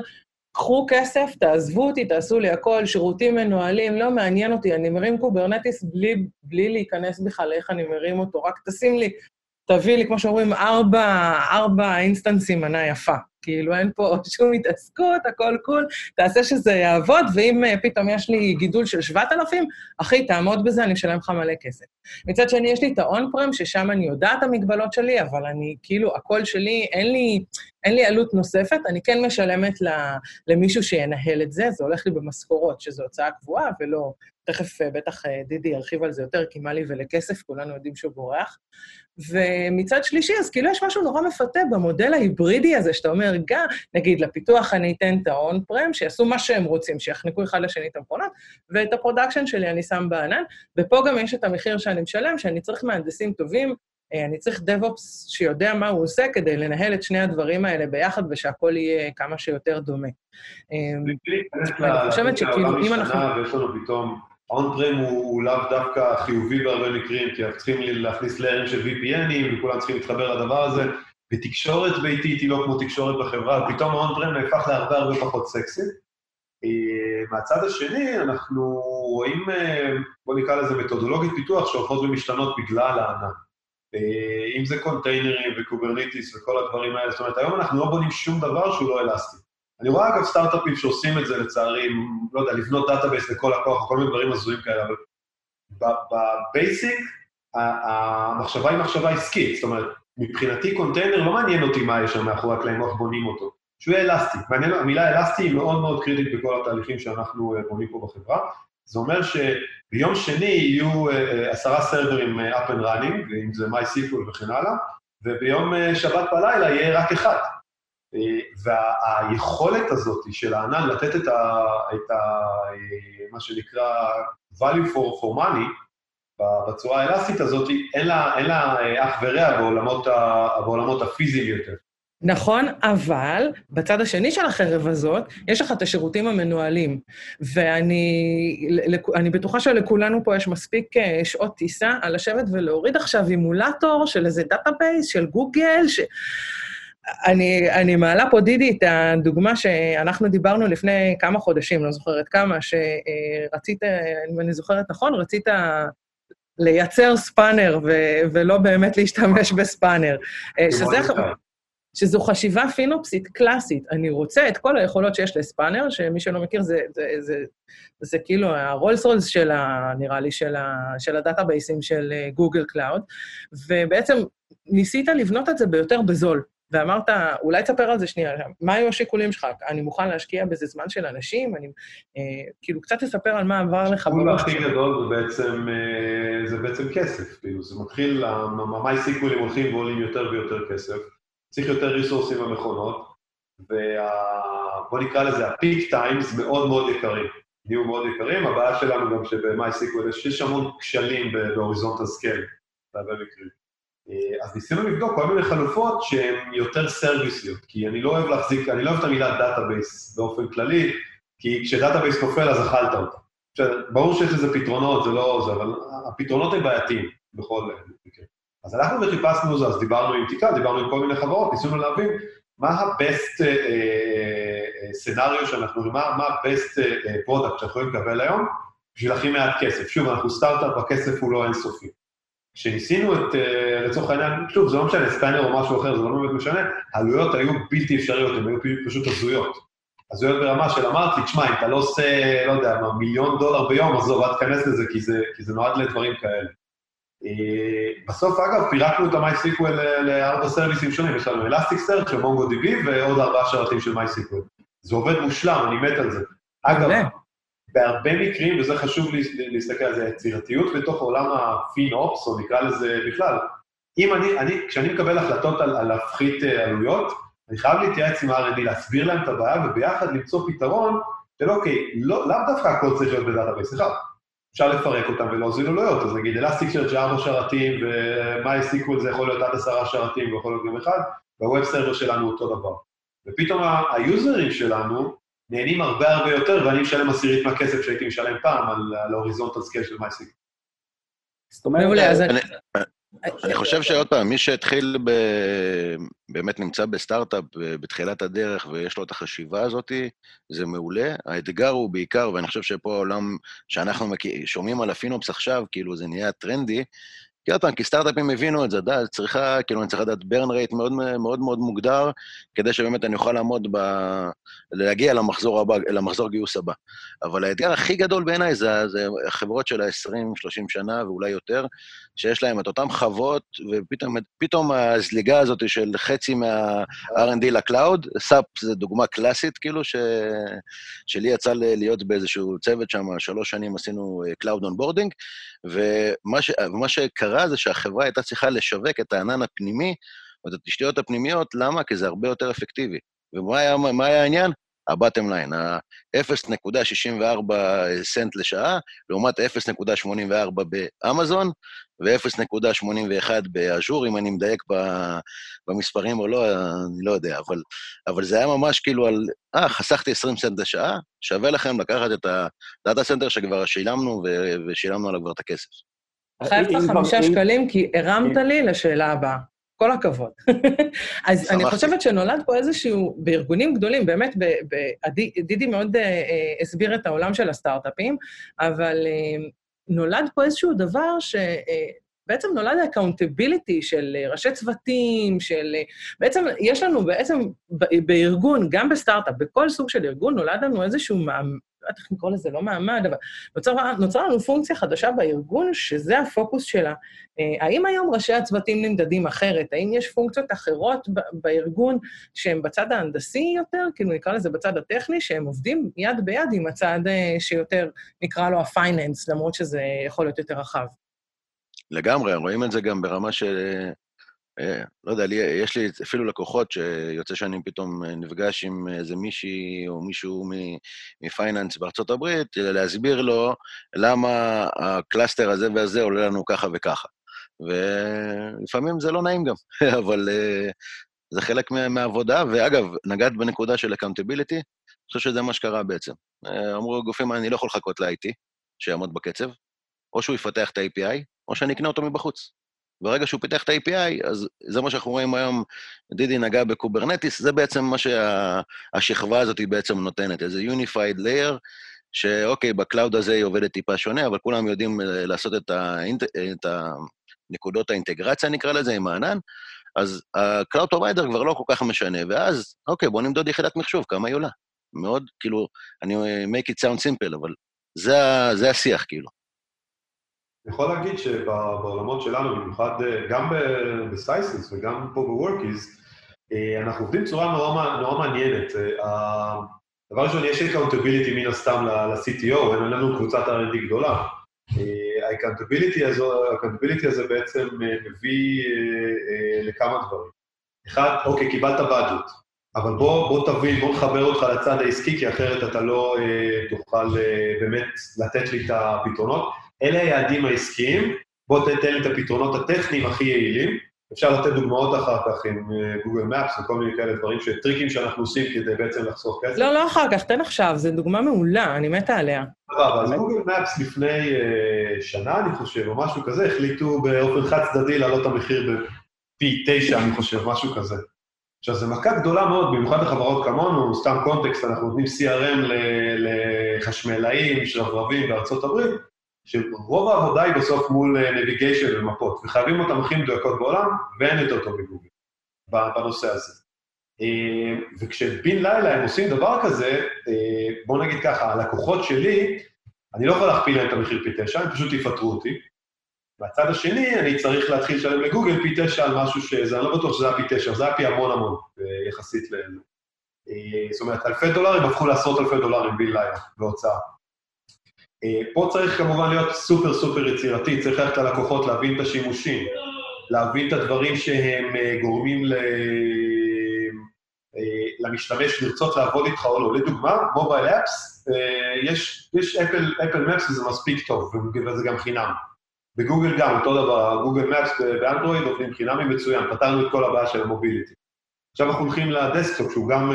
קחו כסף, תעזבו אותי, תעשו לי הכל, שירותים מנוהלים, לא מעניין אותי, אני מרים Kubernetes בלי, בלי להיכנס בכלל לאיך אני מרים אותו, רק תשים לי, תביא לי, כמו שאומרים, ארבע, ארבע instanceים, מה נהיה פה. כאילו, אין פה שום התעסקות, הכל cool, תעשה שזה יעבוד, ואם uh, פתאום יש לי גידול של 7,000, אחי, תעמוד בזה, אני אשלם לך מלא כסף. מצד שני, יש לי את האון-פרם, ששם אני יודעת את המגבלות שלי, אבל אני, כאילו, הקול שלי, אין לי, אין לי עלות נוספת, אני כן משלמת למישהו שינהל את זה, זה הולך לי במשכורות, שזו הוצאה קבועה ולא תכף אה, בטח אה, דידי ירחיב על זה יותר, כי מה לי ולכסף, כולנו יודעים שהוא בורח. ומצד שלישי, אז כאילו יש משהו נורא מפתה במודל ההיברידי הזה, שאתה אומר, גם, נגיד, לפיתוח אני אתן on-prem, שיעשו מה שהם רוצים, שיחנקו אחד לשני את המכונות, ואת ה production שלי אני שם בענן, ופה גם יש את המחיר שאני משלם, שאני צריך מהנדסים טובים, אה, אני צריך DevOps שיודע מה הוא עושה כדי לנהל את שני הדברים האלה ביחד, ושהכול יהיה כמה שיותר דומה. אני חושבת שכאילו, אם אנחנו... ויש לנו פתאום on-prem הוא לאו דווקא חיובי בהרבה מקרים, כי אנחנו צריכים להכניס ליירים של VPNים, וכולם צריכים להתחבר לדבר הזה, ותקשורת ביתית היא לא כמו תקשורת בחברה, ופתאום ה on-prem נהפך להרבה הרבה פחות סקסי. אה, מהצד השני, אנחנו רואים, אה, בוא נקרא לזה מתודולוגית פיתוח, שהולכות ומשתנות בגלל הענן. אה, אם זה containerים ו Kubernetes וכל הדברים האלה, זאת אומרת, היום אנחנו לא בונים שום דבר שהוא לא אלסטי. אני רואה אגב סטארט-אפים שעושים את זה לצערי, לא יודע, לבנות database לכל לקוח, כל מיני דברים הזויים כאלה, אבל בבייסיק, המחשבה היא מחשבה עסקית, זאת אומרת, מבחינתי קונטיינר לא מעניין אותי מה יש שם מאחורי הקלעים, איך בונים אותו. שהוא יהיה אלסטי. מעניין, המילה אלסטי היא מאוד מאוד קריטית בכל התהליכים שאנחנו אה, בונים פה בחברה. זה אומר שביום שני יהיו אה, אה, עשרה סרברים up and running, אם זה MySQL וכן הלאה, וביום שבת בלילה יהיה רק אחד. והיכולת הזאת של הענן לתת את, ה, את ה, מה שנקרא value for, for money, בצורה האלסטית הזאת, אין לה, אין לה אח ורע בעולמות, ה, בעולמות הפיזיים יותר. נכון, אבל בצד השני של החרב הזאת, יש לך את השירותים המנוהלים. ואני בטוחה שלכולנו פה יש מספיק אה, שעות טיסה על לשבת ולהוריד עכשיו emulator של איזה database, של גוגל, ש... אני, אני מעלה פה, דידי, את הדוגמה שאנחנו דיברנו לפני כמה חודשים, לא זוכרת כמה, שרצית, אם אני זוכרת נכון, רצית לייצר Spanner ו- ולא באמת להשתמש ב Spanner. שזה... שזו חשיבה FinOpsית קלאסית. אני רוצה את כל היכולות שיש ל Spanner, שמי שלא מכיר, זה, זה, זה, זה, זה כאילו ה Rolls Royce של ה... נראה לי, של, ה, של ה databaseים של Google Cloud, ובעצם ניסית לבנות את זה ביותר בזול. ואמרת, אולי תספר על זה שנייה, מה היו השיקולים שלך? אני מוכן להשקיע בזה זמן של אנשים? אני, אה, כאילו, קצת תספר על מה עבר לך. השיקול הכי גדול זה בעצם, אה, זה בעצם כסף, כאילו, זה מתחיל, ה MySQLים הולכים ועולים יותר ויותר כסף, צריך יותר resourceים במכונות, ובוא נקרא לזה, ה peak times מאוד מאוד יקרים. נהיו מאוד יקרים, הבעיה שלנו גם שב MySQL יש המון כשלים ב horizontal scale, בהרבה מקרים. אה, אז ניסינו לבדוק כל מיני חלופות שהן יותר serviceיות, כי אני לא אוהב להחזיק, אני לא אוהב את המילה database באופן כללי, כי כש database נופל אז אכלת אותה. ברור שיש לזה פתרונות, זה לא זה, אבל הפתרונות הם בעייתיים בכל מקרה. אז הלכנו וחיפשנו זה, אז דיברנו עם TiKV, דיברנו עם כל מיני חברות, ניסינו להבין מה ה-best scenario שאנחנו, מה ה-best product שאנחנו יכולים לקבל היום בשביל הכי מעט כסף. שוב, אנחנו סטארט-אפ, הכסף הוא לא אינסופי. כשניסינו את, אה, לצורך העניין, שוב, זה לא משנה, ספיינר או משהו אחר, זה לא באמת משנה, העלויות היו בלתי אפשריות, הן היו פשוט הזויות. הזויות ברמה של אמרתי, תשמע, אם אתה לא עושה, לא יודע, מה, מיליון דולר ביום, עזוב, אל תיכנס לזה, כי זה, כי זה נועד לדברים כאלה. אה, בסוף, אגב, פירקנו את ה-MySQL לארבע סרוויסים שונים, יש לנו Elasticsearch, MongoDB ועוד ארבעה שרתים של MySQL. זה עובד מושלם, אני מת על זה. אגב, בהרבה מקרים, וזה חשוב להסתכל על זה, יצירתיות בתוך עולם ה FinOps, או נקרא לזה בכלל. אם אני, אני, כשאני מקבל החלטות על, על להפחית אה, עלויות, אני חייב להתייעץ עם R&D, להסביר להם את הבעיה, וביחד למצוא פתרון של אוקיי, לא, לאו דווקא הכל צריך להיות ב database אחד. אפשר לפרק אותם ולהוזיל עלויות, אז נגיד Elastic של ארבע שרתים, ו-MySQL זה יכול להיות עד עשרה שרתים, ויכול להיות גם אחד, וה web server שלנו אותו דבר. ופתאום היוזרים שלנו, נהנים הרבה הרבה יותר, ואני משלם עשירית מהכסף שהייתי משלם פעם על ה horizontal scale של MySQL. זאת אומרת... מעולה, אז... אני חושב שעוד פעם, מי שהתחיל ב... באמת נמצא בסטארט-אפ בתחילת הדרך ויש לו את החשיבה הזאת, זה מעולה. האתגר הוא בעיקר, ואני חושב שפה העולם שאנחנו שומעים על ה FinOps עכשיו, כאילו זה נהיה טרנדי, כי עוד פעם, כי סטארט-אפים הבינו את זה, דה, צריכה, כאילו, אני צריך לדעת burn rate מאוד מאוד מאוד מוגדר, כדי שבאמת אני אוכל לעמוד ב... להגיע למחזור הבא, למחזור גיוס הבא. אבל האתגר הכי גדול בעיניי זה, זה החברות של ה-20-30 שנה ואולי יותר, שיש להם את אותן חוות, ופתאום הזליגה הזאת של חצי מה-R&D ל cloud, SAP זה דוגמה קלאסית, כאילו, ש... שלי יצא להיות באיזשהו צוות שם, שלוש שנים עשינו Cloud Onboarding, ומה ש... שקרה זה שהחברה הייתה צריכה לשווק את הענן הפנימי, או את התשתיות הפנימיות, למה? כי זה הרבה יותר אפקטיבי. ומה היה, היה העניין? ה-bottom line, ה-0.64 סנט לשעה, לעומת 0.84 באמזון, ו-0.81 ב Azure, אם אני מדייק במספרים או לא, אני לא יודע, אבל, אבל זה היה ממש כאילו על, אה, חסכתי 20 סנט לשעה, שווה לכם לקחת את ה data center שכבר שילמנו, ושילמנו עליו כבר את הכסף. חייבת לך חמישה שקלים, כי הרמת לי לשאלה הבאה. כל הכבוד. אז אני חושבת שנולד פה איזשהו, בארגונים גדולים, באמת, דידי מאוד אה, אה, הסביר את העולם של הסטארט-אפים, אבל אה, נולד פה איזשהו דבר ש... בעצם נולד ה accountability של ראשי צוותים, של... בעצם יש לנו בעצם בארגון, גם בסטארט-אפ, בכל סוג של ארגון, נולד לנו איזשהו לא יודעת איך לקרוא לזה, לא מעמד, אבל נוצרה נוצר לנו פונקציה חדשה בארגון, שזה הפוקוס שלה. אה, האם היום ראשי הצוותים נמדדים אחרת? האם יש פונקציות אחרות בארגון שהן בצד ההנדסי יותר, כאילו נקרא לזה בצד הטכני, שהם עובדים יד ביד עם הצד אה, שיותר, נקרא לו הפייננס, למרות שזה יכול להיות יותר רחב? לגמרי, רואים את זה גם ברמה של אה, לא יודע, לי, יש לי אפילו לקוחות שיוצא שאני פתאום אה, נפגש עם איזה מישהי או מישהו מ finance בארצות הברית, להסביר לו למה ה cluster הזה והזה עולה לנו ככה וככה. ולפעמים זה לא נעים גם, אבל uh, זה חלק מהעבודה. ואגב, נגעת בנקודה של accountability, אני חושב שזה מה שקרה בעצם. אמרו הגופים, אני לא יכול לחכות ל-IT, שיעמוד בקצב, או שהוא יפתח את ה-API, או שאני אקנה אותו מבחוץ. ברגע שהוא פיתח את ה-API, אז זה מה שאנחנו רואים היום, דידי נגע ב Kubernetes, זה בעצם מה שהשכבה הזאת היא בעצם נותנת, איזה Unified Layer, שאוקיי, ב cloud הזה היא עובדת טיפה שונה, אבל כולם יודעים אה, לעשות את, האינט... את הנקודות האינטגרציה, נקרא לזה, עם הענן, אז ה-Cloud Provider כבר לא כל כך משנה, ואז, אוקיי, בוא נמדוד יחידת מחשוב, כמה היא עולה. מאוד, כאילו, אני make it sound simple, אבל זה, זה השיח, כאילו. אני יכול להגיד שבעולמות שלנו, במיוחד גם ב SaaS וגם פה ב Workiz, אנחנו עובדים בצורה נורא, נורא מעניינת. דבר ראשון, יש accountability מן הסתם ל-CTO, אין לנו קבוצת R&D גדולה. ה accountability הזה בעצם מביא לכמה דברים. אחד, אוקיי, קיבלת budget, אבל בוא, בוא תבין, בוא נחבר אותך לצד העסקי, כי אחרת אתה לא תוכל באמת לתת לי את הפתרונות. אלה היעדים העסקיים, בוא תתן לי את הפתרונות הטכניים הכי יעילים. אפשר לתת דוגמאות אחר כך עם גוגל מפס וכל מיני כאלה דברים, טריקים שאנחנו עושים כדי בעצם לחסוך כסף. לא, לא אחר כך, תן עכשיו, זו דוגמה מעולה, אני מתה עליה. סבבה, אז גוגל מפס לפני שנה, אני חושב, או משהו כזה, החליטו באופן חד צדדי להעלות את המחיר בפי תשע, אני חושב, משהו כזה. עכשיו, זו מכה גדולה מאוד, במיוחד לחברות כמונו, סתם קונטקסט, אנחנו נותנים CRM לחשמלאים, שרברבים בארצות הברית, שרוב העבודה היא בסוף מול נביגיישן ומפות, וחייבים אותן הכי מדויקות בעולם, ואין יותר טוב מגוגל בנושא הזה. וכשבין לילה הם עושים דבר כזה, בואו נגיד ככה, הלקוחות שלי, אני לא יכול להכפיל להם את המחיר פי תשע, הם פשוט יפטרו אותי. והצד השני, אני צריך להתחיל לשלם לגוגל פי תשע על משהו שזה, אני לא בטוח שזה היה פי תשע, זה היה פי המון המון, יחסית ל... זאת אומרת, אלפי דולרים הפכו לעשרות אלפי דולרים בין לילה, בהוצאה. פה צריך כמובן להיות סופר סופר יצירתי, צריך ללכת ללקוחות, להבין את השימושים, להבין את הדברים שהם גורמים ל... למשתמש לרצות לעבוד איתך או לא. לדוגמה, mobile apps, יש, יש אפל, Apple Maps וזה מספיק טוב, וזה גם חינם. בגוגל גם, אותו דבר, Google Maps באנדרואיד עובדים חינמי מצוין, פתרנו את כל הבעיה של ה mobility. עכשיו אנחנו הולכים ל desktop, שהוא גם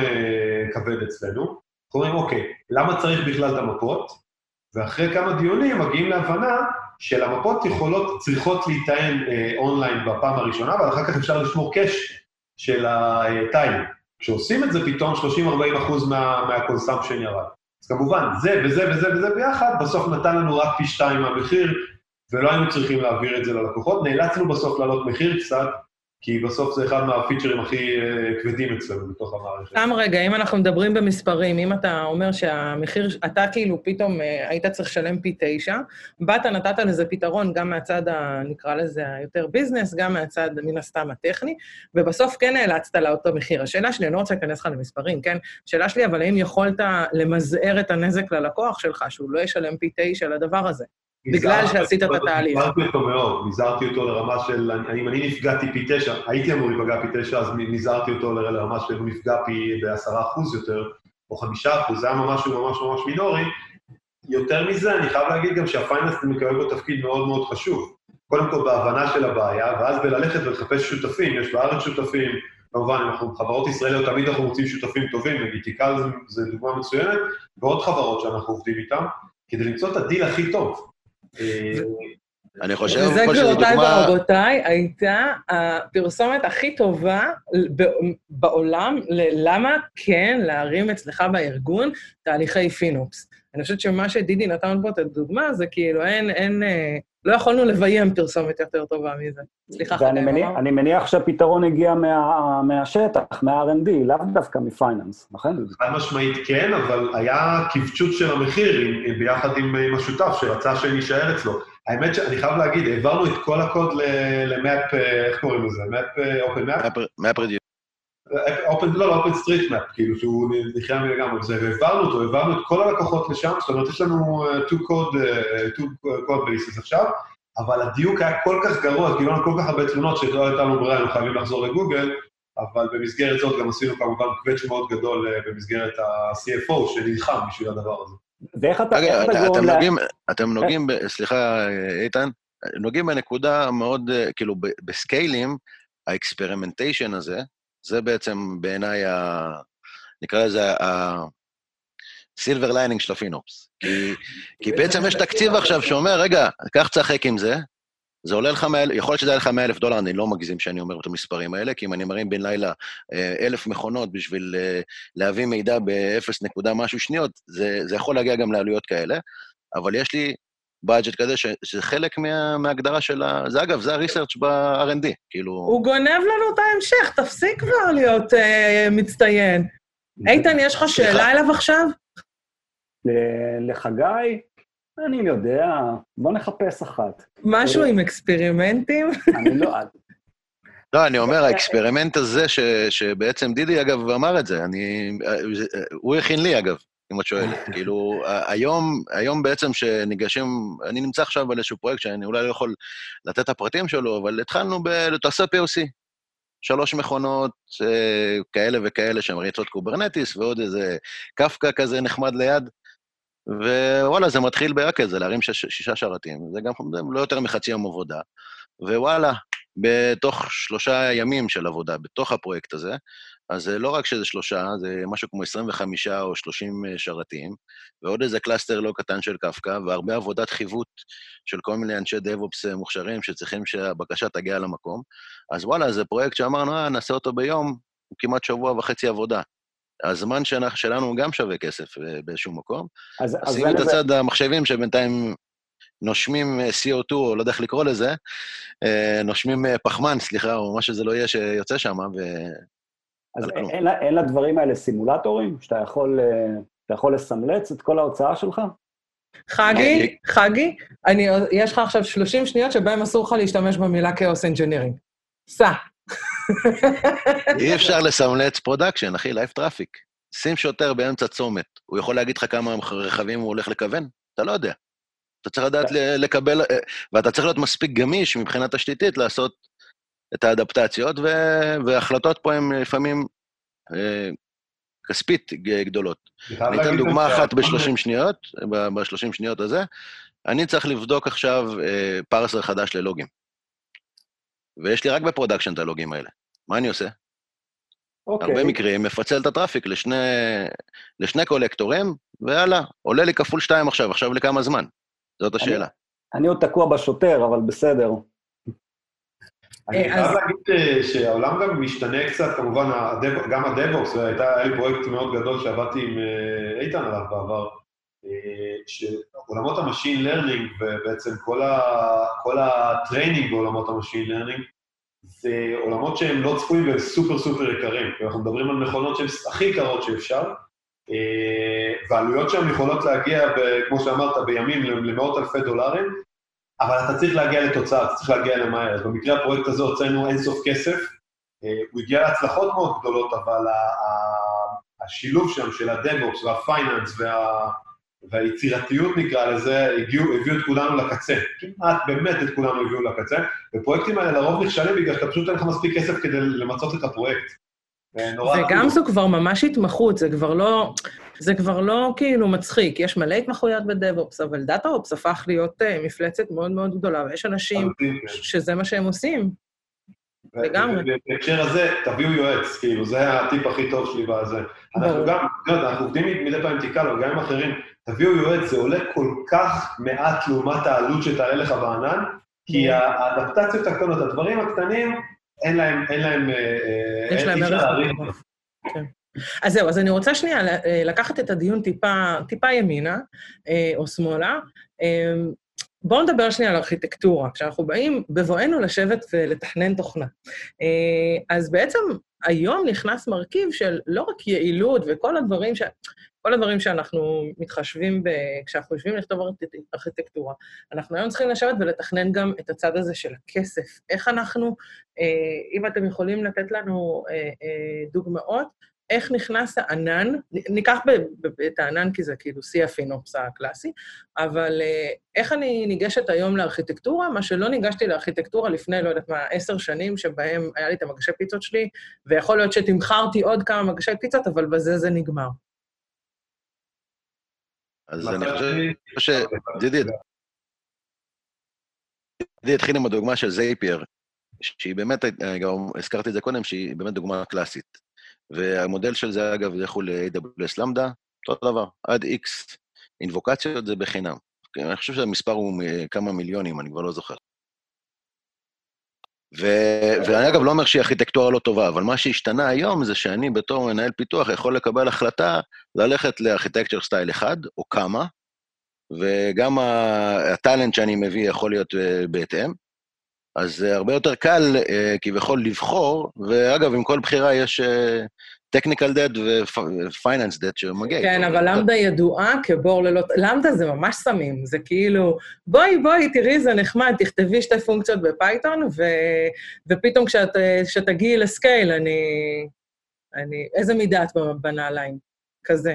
כבד אצלנו, אנחנו אומרים, אוקיי, למה צריך בכלל את המפות? ואחרי כמה דיונים מגיעים להבנה שלמפות יכולות, צריכות להיטען uh, אונליין בפעם הראשונה, אבל אחר כך אפשר לשמור cache של ה tiles. כשעושים את זה פתאום 30-40 אחוז מה, מה consumption ירד. אז כמובן, זה וזה וזה וזה ביחד, בסוף נתן לנו רק פי שתיים מהמחיר, ולא היינו צריכים להעביר את זה ללקוחות, נאלצנו בסוף להעלות מחיר קצת, כי בסוף זה אחד מהפיצ'רים הכי כבדים אצלנו בתוך המערכת. סתם רגע, אם אנחנו מדברים במספרים, אם אתה אומר שהמחיר, אתה כאילו פתאום היית צריך לשלם פי תשע, באת, נתת לזה פתרון גם מהצד, ה, נקרא לזה, היותר ביזנס, גם מהצד, מן הסתם, הטכני, ובסוף כן נאלצת לאותו מחיר. השאלה שלי, אני לא רוצה להיכנס לך למספרים, כן? השאלה שלי, אבל האם יכולת למזער את הנזק ללקוח שלך, שהוא לא ישלם פי תשע לדבר הזה? בגלל שעשית את התהליך. נזהרתי אותו מאוד, נזהרתי אותו לרמה של, אם אני נפגעתי פי תשע, הייתי אמור להיפגע פי תשע, אז נזהרתי אותו לרמה של הוא נפגע פי בעשרה אחוז יותר, או חמישה אחוז, זה היה ממש ממש ממש מינורי. יותר מזה, אני חייב להגיד גם שה finance מקבל בו תפקיד מאוד מאוד חשוב. קודם כל בהבנה של הבעיה, ואז בללכת ולחפש שותפים, יש בארץ שותפים, כמובן, אנחנו חברות ישראליות, תמיד אנחנו רוצים שותפים טובים, נגיד תיקל זה דוגמה מצוינת, ועוד חברות שאנחנו עובדים איתן, כדי למצוא את הדיל הכי טוב. Eh, אני חושב וזה, גבירותיי ורבותיי, הייתה הפרסומת הכי טובה בעולם ללמה כן להרים אצלך בארגון תהליכי פינופס. אני חושבת שמה שדידי נתן פה את הדוגמה, זה כאילו אין, אין, לא יכולנו לביים פרסומת יותר טובה מזה. סליחה, ואני מניח, אני מניח שהפתרון הגיע מה, מהשטח, מה-R&D, לאו דווקא מפייננס, נכון? חד משמעית כן, אבל היה כבצ'ות של המחיר ביחד עם, עם השותף שרצה שנישאר אצלו. האמת שאני חייב להגיד, העברנו את כל הקוד למאפ, איך קוראים לזה? מאפ, אופן מאפ? מאפ רדיו. אופן, לא, אופן סטריט מאפ, כאילו שהוא נחיה לגמרי זה, והעברנו אותו, העברנו את כל הלקוחות לשם, זאת אומרת, יש לנו two code, two code bases עכשיו, אבל הדיוק היה כל כך גרוע, כאילו לנו כל כך הרבה תלונות שלא הייתה לנו ברירה, היינו חייבים לחזור לגוגל, אבל במסגרת זאת גם עשינו כמובן קווץ' מאוד גדול במסגרת ה-CFO שנלחם בשביל הדבר הזה. ואיך אתה... רגע, אתם נוגעים, אתם נוגעים, סליחה, איתן, נוגעים בנקודה מאוד, כאילו, בסקיילים, ה experimentation הזה, זה בעצם בעיניי, ה... נקרא לזה ה silver lining של ה FinOps. כי, כי בעצם יש תקציב עכשיו שאומר, רגע, קח תשחק עם זה, זה עולה לך, יכול להיות שזה יעלה לך 100 אלף דולר, אני לא מגזים שאני אומר את המספרים האלה, כי אם אני מרים בן לילה אלף מכונות בשביל להביא מידע ב-0 נקודה משהו שניות, זה, זה יכול להגיע גם לעלויות כאלה, אבל יש לי budget כזה, ש, שזה חלק מה, מההגדרה של ה... זה אגב, זה ה research ב-R&D, כאילו... הוא גונב לנו את ההמשך, תפסיק כבר להיות uh, מצטיין. איתן, יש לך שאלה אליו עכשיו? לחגי, אני יודע, בוא נחפש אחת. משהו עם אקספרימנטים? אני לא... לא, אני אומר, ה experiment הזה, ש, שבעצם דידי, אגב, אמר את זה, אני... הוא הכין לי, אגב, אם את שואלת. כאילו, היום, היום בעצם שניגשים, אני נמצא עכשיו על איזשהו פרויקט שאני אולי לא יכול לתת את הפרטים שלו, אבל התחלנו ב... תעשה POC. שלוש מכונות אה, כאלה וכאלה שמריצות Kubernetes, ועוד איזה קפקא כזה נחמד ליד. ווואלה, זה מתחיל ברקד, זה להרים שש, שישה שרתים, זה גם זה לא יותר מחצי יום עבודה. ווואלה, בתוך שלושה ימים של עבודה, בתוך הפרויקט הזה, אז זה לא רק שזה שלושה, זה משהו כמו 25 או 30 שרתים, ועוד איזה cluster לא קטן של קפקא, והרבה עבודת חיווט של כל מיני אנשי DevOps מוכשרים שצריכים שהבקשה תגיע למקום. אז וואלה, זה פרויקט שאמרנו, אה, נעשה אותו ביום, הוא כמעט שבוע וחצי עבודה. הזמן שלנו גם שווה כסף אה, באיזשהו מקום. אז, אז שימו את הצד המחשבים שבינתיים נושמים אה, CO2, או לא יודע איך לקרוא לזה, אה, נושמים פחמן, סליחה, או מה שזה לא יהיה שיוצא שם, ו... אז אין, אין, לדברים האלה סימולטורים? שאתה יכול, יכול לסמלץ את כל ההוצאה שלך? חגי, חגי, אני, יש לך עכשיו 30 שניות שבהם אסור לך להשתמש במילה chaos engineering. סע. אי אפשר לסמלץ production, אחי, live traffic. שים שוטר באמצע צומת, הוא יכול להגיד לך כמה רכבים הוא הולך לכוון? אתה לא יודע. אתה צריך לדעת לקבל, אה, ואתה צריך להיות מספיק גמיש מבחינה תשתיתית לעשות את האדפטציות, והחלטות פה הן לפעמים אה, כספית גדולות. אני אתן דוגמה אחת ב-30 שניות, ב-30 שניות הזה. אני צריך לבדוק עכשיו אה, parser חדש ללוגים. ויש לי רק ב production את הלוגים האלה. מה אני עושה? Okay. אוקיי. הרבה מקרים, מפצל את ה traffic לשני, לשני קולקטורים, ויאללה, עולה לי כפול שתיים עכשיו, עכשיו לכמה זמן? זאת השאלה. אני, אני עוד תקוע בשוטר, אבל בסדר. אני אה, חייב להגיד אה, שהעולם גם משתנה קצת, כמובן, גם ה DevOps, והיה לי פרויקט מאוד גדול שעבדתי עם אה, איתן עליו בעבר, שעולמות ה machine learning, ובעצם כל, ה, כל ה training בעולמות ה machine learning, זה עולמות שהם לא צפויים והם סופר סופר יקרים. אנחנו מדברים על מכונות שהן הכי יקרות שאפשר, ועלויות שהן יכולות להגיע, ב, כמו שאמרת, בימים למאות אלפי דולרים, אבל אתה צריך להגיע לתוצאה, אתה צריך להגיע למהר. אז במקרה הפרויקט הזה הוצאנו אינסוף כסף, הוא הגיע להצלחות מאוד גדולות, אבל השילוב שם של הדמוקס והפייננס וה... והיצירתיות נקרא לזה, הגיעו, הביאו את כולנו לקצה. כמעט, באמת את כולנו הביאו לקצה. ופרויקטים האלה לרוב נכשלים בגלל שאתה פשוט אין לך מספיק כסף כדי למצות את הפרויקט. וגם זו כבר ממש התמחות, זה כבר לא... זה כבר לא כאילו מצחיק, יש מלא התמחויות ב DevOps, אבל DataOps הפך להיות uh, מפלצת מאוד מאוד גדולה, ויש אנשים כן. שזה מה שהם עושים. לגמרי. בהקשר הזה, תביאו יועץ, כאילו, זה הטיפ הכי טוב שלי בזה. אנחנו גם, אנחנו עובדים מדי פעם עם תיקה, אבל גם עם אחרים, תביאו יועץ, זה עולה כל כך מעט לעומת העלות שתעלה לך בענן, כי האדפטציות הקטנות, הדברים הקטנים, אין להם, אין להם, אה, יש להם ערך. כן. אז זהו, אז אני רוצה שנייה אה, לקחת את הדיון טיפה, טיפה ימינה אה, או שמאלה. בואו נדבר שנייה על ארכיטקטורה. כשאנחנו באים בבואנו לשבת ולתכנן תוכנה. אז בעצם היום נכנס מרכיב של לא רק יעילות וכל הדברים ש... כל הדברים שאנחנו מתחשבים ב... כשאנחנו יושבים לכתוב ארכיטקטורה. אנחנו היום צריכים לשבת ולתכנן גם את הצד הזה של הכסף. איך אנחנו, אה, אם אתם יכולים לתת לנו אה, אה, דוגמאות, איך נכנס הענן, ניקח את הענן כי זה כאילו שיא הפינופס הקלאסי, אבל איך אני ניגשת היום לארכיטקטורה, מה שלא ניגשתי לארכיטקטורה לפני, לא יודעת מה, עשר שנים, שבהם היה לי את המגשי פיצות שלי, ויכול להיות שתמכרתי עוד כמה מגשי פיצות, אבל בזה זה נגמר. אז אני חושב שדידי, דידי התחיל עם הדוגמה של זייפייר, שהיא באמת, גם הזכרתי את זה קודם, שהיא באמת דוגמה קלאסית. והמודל של זה, אגב, לכו ל-AWS למדה, אותו דבר, עד X אינבוקציות זה בחינם. אני חושב שהמספר הוא כמה מיליונים, אני כבר לא זוכר. ו- ואני אגב לא אומר שהיא ארכיטקטורה לא טובה, אבל מה שהשתנה היום זה שאני בתור מנהל פיתוח יכול לקבל החלטה ללכת ל architecture style אחד, או כמה, וגם ה talent שאני מביא יכול להיות בהתאם. אז זה הרבה יותר קל כביכול לבחור, ואגב, עם כל בחירה יש technical debt ו-finance debt שמגיע. כן, אבל Lambda ידועה כבור ללא... Lambda זה ממש סמים, זה כאילו, בואי, בואי, תראי, זה נחמד, תכתבי שתי פונקציות בפייתון, ו... ופתאום כשאת, כשתגיעי ל scale, אני... אני... איזה מידה את בנעליים? כזה.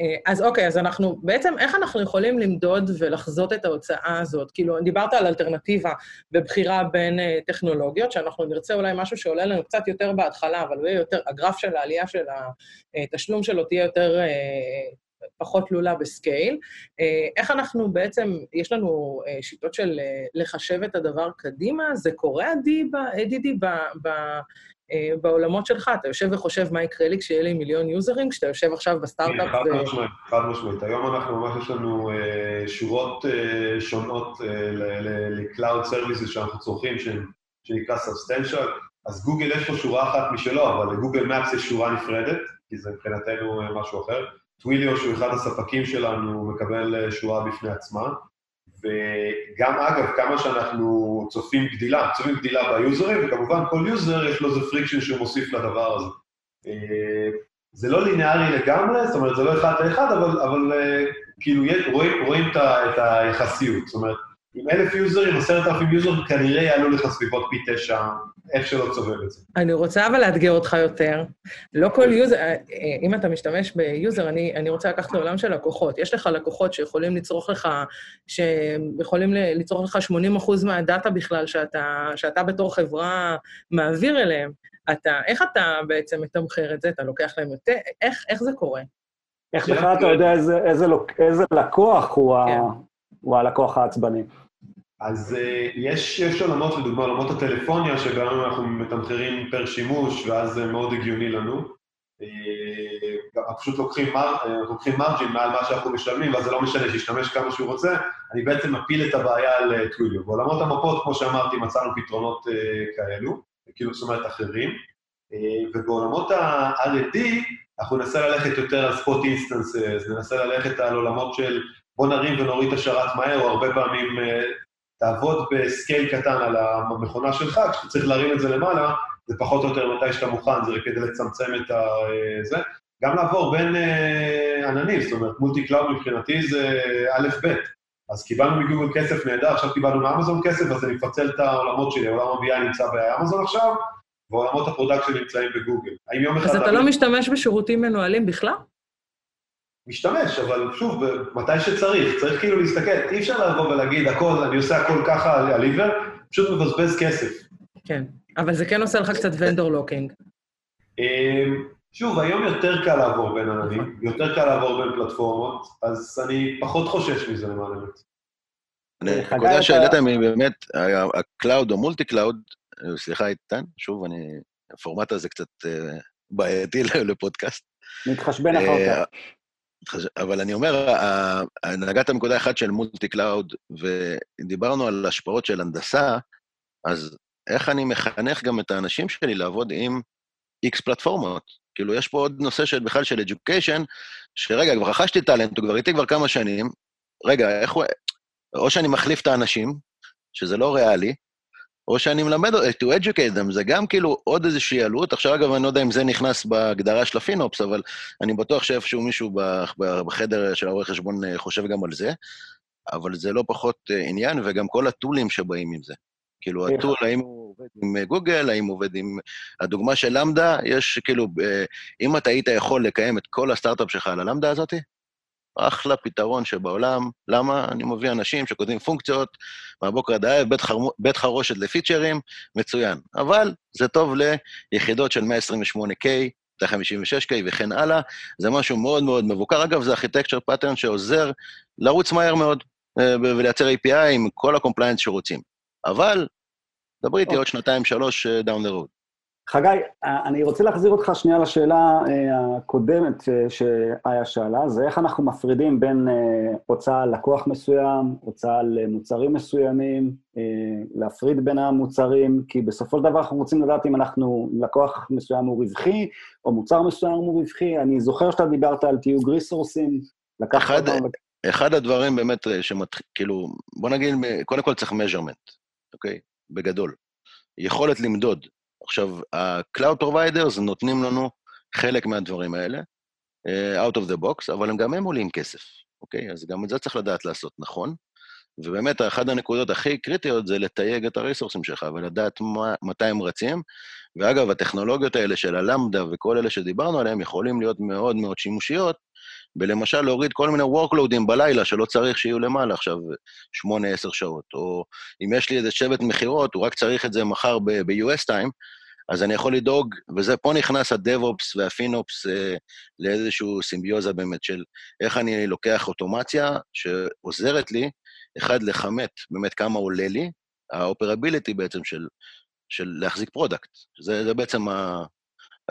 אה, אז אוקיי, אז אנחנו, בעצם איך אנחנו יכולים למדוד ולחזות את ההוצאה הזאת? כאילו, דיברת על אלטרנטיבה בבחירה בין uh, טכנולוגיות, שאנחנו נרצה אולי משהו שעולה לנו קצת יותר בהתחלה, אבל הוא יהיה יותר, הגרף של העלייה של התשלום שלו תהיה יותר, uh, פחות תלולה בסקייל. Uh, איך אנחנו בעצם, יש לנו uh, שיטות של uh, לחשב את הדבר קדימה? זה קורה, עדי, אה, בעולמות שלך, אתה יושב וחושב מה יקרה לי כשיהיה לי מיליון יוזרים, כשאתה יושב עכשיו בסטארט-אפ חד משמעית, חד משמעית. היום אנחנו ממש יש לנו uh, שורות uh, שונות ל-Cloud Services שאנחנו צורכים, שנקרא Substantial, אז גוגל יש פה שורה אחת משלו, אבל לגוגל Maps יש שורה נפרדת, כי זה מבחינתנו משהו אחר. Twilio, שהוא אחד הספקים שלנו, מקבל שורה בפני עצמה. וגם אגב, כמה שאנחנו צופים גדילה, צופים גדילה ביוזרים, וכמובן כל יוזר יש לו איזה friction שהוא מוסיף לדבר הזה. אה, זה לא לינארי לגמרי, זאת אומרת, זה לא אחד לאחד, אבל, אבל אה, כאילו רואים, רואים את היחסיות. זאת אומרת, עם אלף יוזרים, עשרת אלפים יוזרים, כנראה יעלו לך סביבות פי תשע, איך שלא צובב את זה. אני רוצה אבל לאתגר אותך יותר. לא כל יוזר, אה, אם אתה משתמש ביוזר, אני, אני רוצה לקחת לעולם של לקוחות. יש לך לקוחות שיכולים לצרוך לך, שיכולים לצרוך לך 80 אחוז מהדאטה בכלל שאתה, שאתה בתור חברה מעביר אליהם. אתה, איך אתה בעצם מתמחר את זה? אתה לוקח להם יותר? איך, איך זה קורה? איך בכלל אתה יודע איזה, איזה, איזה לקוח הוא, כן. ה, הוא הלקוח העצבני? אז uh, יש, יש עולמות, לדוגמה עולמות הטלפוניה, שגם אנחנו מתמחרים פר שימוש, ואז זה מאוד הגיוני לנו. Uh, פשוט לוקחים, מר, uh, לוקחים מרג'ין מעל מה שאנחנו משלמים, ואז זה לא משנה שישתמש כמה שהוא רוצה, אני בעצם מפיל את הבעיה על טוויליו. בעולמות המפות, כמו שאמרתי, מצאנו פתרונות כאלו, כאילו זאת אומרת אחרים, ובעולמות ה-R&D, אנחנו ננסה ללכת יותר על spot instances, ננסה ללכת על עולמות של בוא נרים ונוריד את השרת מהר, או הרבה פעמים תעבוד ב scale קטן על המכונה שלך, כשאתה צריך להרים את זה למעלה, זה פחות או יותר מתי שאתה מוכן, זה כדי לצמצם את זה. גם לעבור בין uh, עננים, זאת אומרת, multi cloud מבחינתי זה א'-ב'. אז קיבלנו מגוגל כסף נהדר, עכשיו קיבלנו מאמזון כסף, אז אני מפצל את העולמות שלי, עולם ה-BI נמצא באמזון עכשיו, ועולמות ה product נמצאים בגוגל. האם יום אחד... אז אתה לא משתמש בשירותים מנוהלים בכלל? משתמש, אבל שוב, מתי שצריך, צריך כאילו להסתכל, אי אפשר לבוא ולהגיד, הכל, אני עושה הכל ככה על עיוור, פשוט מבזבז כסף. כן, אבל זה כן עושה לך קצת vendor lock-in. אמ, שוב, היום יותר קל לעבור בין עננים, יותר קל לעבור בין פלטפורמות, אז אני פחות חושש מזה למען האמת. הנקודה שהעלית היא באמת, ה cloud או multi cloud, סליחה איתן, שוב, אני, הפורמט הזה קצת אה, בעייתי לפודקאסט. נתחשבן אחר כך. אבל אני אומר, נגעת בנקודה אחת של multi cloud, ודיברנו על השפעות של הנדסה, אז איך אני מחנך גם את האנשים שלי לעבוד עם איקס פלטפורמות? כאילו, יש פה עוד נושא של בכלל של education, שרגע, כבר רכשתי טאלנט, הוא כבר איתי כבר כמה שנים, רגע, איך הוא... או שאני מחליף את האנשים, שזה לא ריאלי, או שאני מלמד, to educate them, זה גם כאילו עוד איזושהי עלות. עכשיו, אגב, אני לא יודע אם זה נכנס בהגדרה של הפינופס, אבל אני בטוח שאיפשהו מישהו בחדר של הרואה חשבון אה, חושב גם על זה, אבל זה לא פחות אה, עניין, וגם כל הטולים שבאים עם זה. כאילו, הטול, האם הוא עובד עם אה, גוגל, האם הוא עובד עם... הדוגמה של Lambda, יש כאילו, אם אתה היית יכול לקיים את כל הסטארט-אפ שלך על ה Lambda הזאתי, אחלה פתרון שבעולם. למה? אני מביא אנשים שכותבים פונקציות מהבוקר עד הערב, בית, חר... בית חרושת לפיצ'רים, מצוין. אבל זה טוב ליחידות של 128K, 156K וכן הלאה. זה משהו מאוד מאוד מבוקר. אגב, זה architecture pattern שעוזר לרוץ מהר מאוד אה, ולייצר API עם כל ה compliance שרוצים. אבל, דברי איתי עוד שנתיים, שלוש, אה, down the road. חגי, אני רוצה להחזיר אותך שנייה לשאלה אה, הקודמת אה, שאיה שאלה, זה איך אנחנו מפרידים בין אה, הוצאה על לקוח מסוים, הוצאה על מוצרים מסוימים, להפריד בין המוצרים, כי בסופו של דבר אנחנו רוצים לדעת אם אנחנו, לקוח מסוים הוא רווחי, או מוצר מסוים הוא רווחי. אני זוכר שאתה דיברת על תיוג ריסורסים, לקחת... אחד, אחד הדברים באמת שמתחיל, כאילו, בוא נגיד, קודם כל צריך measurement, אוקיי? בגדול. יכולת למדוד. עכשיו, ה-Cloud Providers נותנים לנו חלק מהדברים האלה, out of the box, אבל הם גם הם עולים כסף, אוקיי? אז גם את זה צריך לדעת לעשות נכון. ובאמת, אחת הנקודות הכי קריטיות זה לתייג את הריסורסים שלך ולדעת מה, מתי הם רצים. ואגב, הטכנולוגיות האלה של הלמדה וכל אלה שדיברנו עליהם יכולים להיות מאוד מאוד שימושיות, ולמשל להוריד כל מיני workloadים בלילה שלא צריך שיהיו למעלה עכשיו 8-10 שעות. או אם יש לי איזה שבט מכירות, הוא רק צריך את זה מחר ב-US time, אז אני יכול לדאוג, וזה, פה נכנס ה-DevOps וה-FinOps אה, לאיזושהי סימביוזה באמת של איך אני לוקח אוטומציה שעוזרת לי אחד, לכמת באמת כמה עולה לי, ה operability בעצם של, של להחזיק product. זה, זה בעצם ה...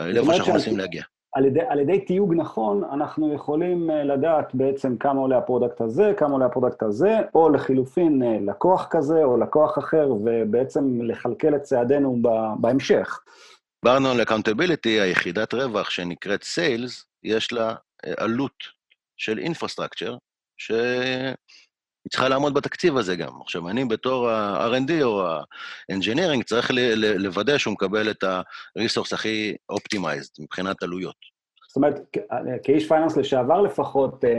לאיפה שאנחנו מנסים להגיע. על ידי, על ידי תיוג נכון, אנחנו יכולים אה, לדעת בעצם כמה עולה ה product הזה, כמה עולה ה product הזה, או לחילופין אה, לקוח כזה או לקוח אחר, ובעצם לכלכל את צעדינו בהמשך. דיברנו על accountability, היחידת רווח שנקראת sales, יש לה אה, עלות של infrastructure, ש... היא צריכה לעמוד בתקציב הזה גם. עכשיו, אני בתור ה-R&D או ה-Engineering צריך לוודא שהוא מקבל את ה-resource הכי optimized מבחינת עלויות. זאת אומרת, כאיש finance לשעבר לפחות, אה,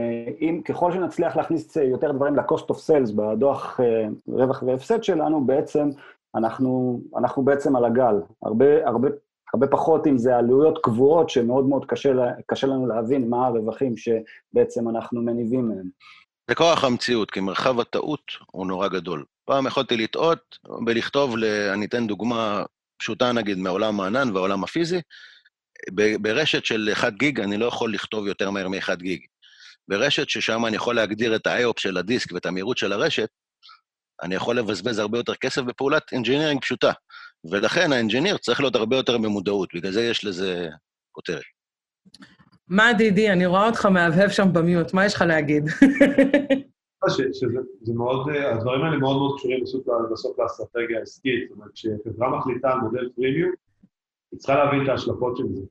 אם ככל שנצליח להכניס יותר דברים ל-cost of sales בדוח אה, רווח והפסד שלנו, בעצם אנחנו, אנחנו בעצם על הגל. הרבה, הרבה, הרבה פחות אם זה עלויות קבועות שמאוד מאוד קשה, קשה לנו להבין מה הרווחים שבעצם אנחנו מניבים מהם. זה כוח המציאות, כי מרחב הטעות הוא נורא גדול. פעם יכולתי לטעות ולכתוב, אני אתן דוגמה פשוטה נגיד מעולם הענן והעולם הפיזי, ברשת של 1 גיג אני לא יכול לכתוב יותר מהר מ-1 גיג. ברשת ששם אני יכול להגדיר את ה-IOPS של הדיסק ואת המהירות של הרשת, אני יכול לבזבז הרבה יותר כסף בפעולת engineering פשוטה. ולכן ה engineer צריך להיות הרבה יותר במודעות, בגלל זה יש לזה כותרת. מה, דידי? אני רואה אותך מהבהב שם ב mute, מה יש לך להגיד? שזה מאוד, הדברים האלה מאוד מאוד קשורים בסוף לאסטרטגיה העסקית. זאת אומרת, כשחברה מחליטה על מודל פרימיום, היא צריכה להבין את ההשלכות של זה.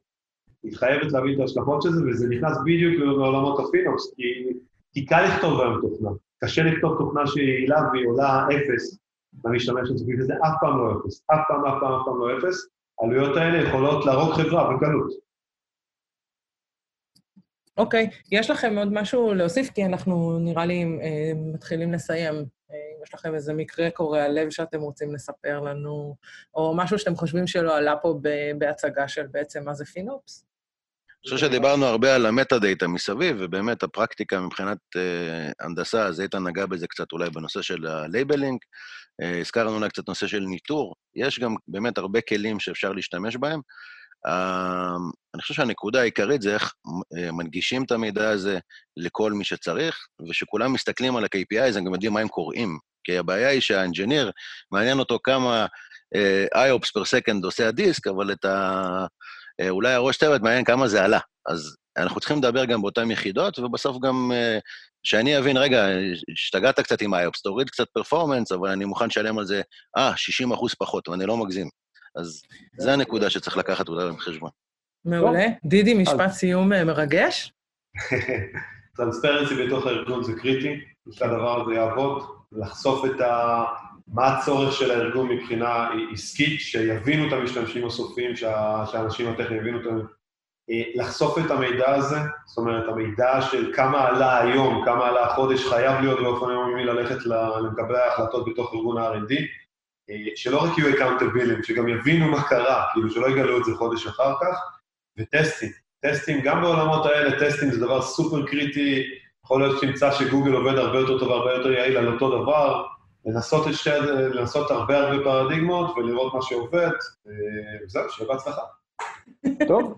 היא חייבת להבין את ההשלכות של זה, וזה נכנס בדיוק לעולמות הפינוקס, כי, כי קל לכתוב היום תוכנה. קשה לכתוב תוכנה שהיא יעילה והיא עולה אפס, אשתמש בזה, וזה אף פעם לא אפס. אף פעם, אף פעם, אף פעם לא אפס. העלויות האלה יכולות להרוג חברה בקלות. אוקיי, okay. יש לכם עוד משהו להוסיף? כי אנחנו, נראה לי, אה, מתחילים לסיים. אה, יש לכם איזה מקרה קורע לב שאתם רוצים לספר לנו, או משהו שאתם חושבים שלא עלה פה בהצגה של בעצם מה זה FinOps? אני חושב שדיברנו הרבה על ה metadata מסביב, ובאמת הפרקטיקה מבחינת אה, הנדסה, אז איתן נגע בזה קצת אולי בנושא של ה labeling, אה, הזכרנו אולי קצת נושא של ניטור, יש גם באמת הרבה כלים שאפשר להשתמש בהם. אמ, אני חושב שהנקודה העיקרית זה איך אה, מנגישים את המידע הזה לכל מי שצריך, ושכולם מסתכלים על ה-KPI, אז הם גם יודעים מה הם קוראים. כי הבעיה היא שהאנג'יניר, מעניין אותו כמה uh, IOPS per second עושה הדיסק, אבל את ה... Uh, אולי הראש צוות מעניין כמה זה עלה. אז אנחנו צריכים לדבר גם באותן יחידות, ובסוף גם uh, שאני אבין, רגע, השתגעת קצת עם IOPS, תוריד קצת פרפורמנס, אבל אני מוכן לשלם על זה, אה, 60 אחוז פחות, ואני לא מגזים. אז זו הנקודה שצריך לקחת אולי בחשבון. מעולה. דידי, משפט סיום אה, מרגש? טרנספרנסי בתוך הארגון זה קריטי, שהדבר הזה יעבוד, לחשוף את ה... מה הצורך של הארגון מבחינה עסקית, שיבינו את המשתמשים הסופיים, שה... שהאנשים הטכניים יבינו את ה... אה, לחשוף את המידע הזה, זאת אומרת, המידע של כמה עלה היום, כמה עלה החודש, חייב להיות באופן יומי ללכת למקבלי ההחלטות בתוך ארגון ה-R&D. שלא רק יהיו accountable-ים, שגם יבינו מה קרה, כאילו שלא יגלו את זה חודש אחר כך, וטסטים. טסטים, גם בעולמות האלה, טסטים זה דבר סופר קריטי, יכול להיות שתמצא שגוגל עובד הרבה יותר טוב והרבה יותר יעיל על אותו דבר, לנסות, שתי, לנסות הרבה הרבה פרדיגמות ולראות מה שעובד, וזהו, שיהיה בהצלחה. טוב,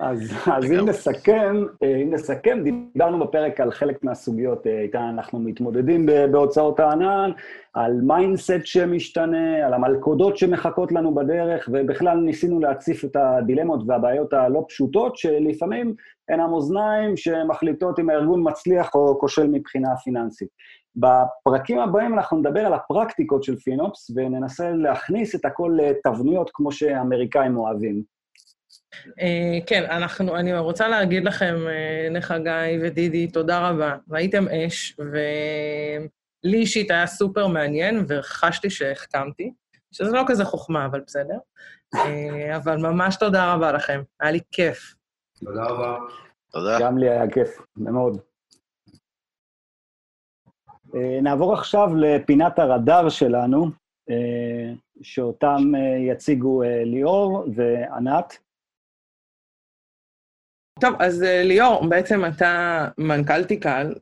אז, אז אם נסכם, אה, אם נסכם, דיברנו בפרק על חלק מהסוגיות אה, איתן אנחנו מתמודדים בהוצאות הענן, על mindset שמשתנה, על המלכודות שמחכות לנו בדרך, ובכלל ניסינו להציף את הדילמות והבעיות הלא פשוטות, שלפעמים הן המאזניים שמחליטות אם הארגון מצליח או כושל מבחינה פיננסית. בפרקים הבאים אנחנו נדבר על הפרקטיקות של FinOps, וננסה להכניס את הכל לתבניות כמו שאמריקאים אוהבים. Uh, כן, אנחנו, אני רוצה להגיד לכם, uh, לחגי ודידי, תודה רבה. והייתם אש, ולי אישית היה סופר מעניין, וחשתי שהחכמתי, שזה לא כזה חוכמה, אבל בסדר. Uh, אבל ממש תודה רבה לכם, היה לי כיף. תודה רבה. תודה. גם לי היה כיף, מאוד. אה, נעבור עכשיו לפינת הרדאר שלנו, אה, שאותם אה, יציגו ליאור וענת. טוב, אז ליאור, בעצם אתה מנכ"ל תיקל,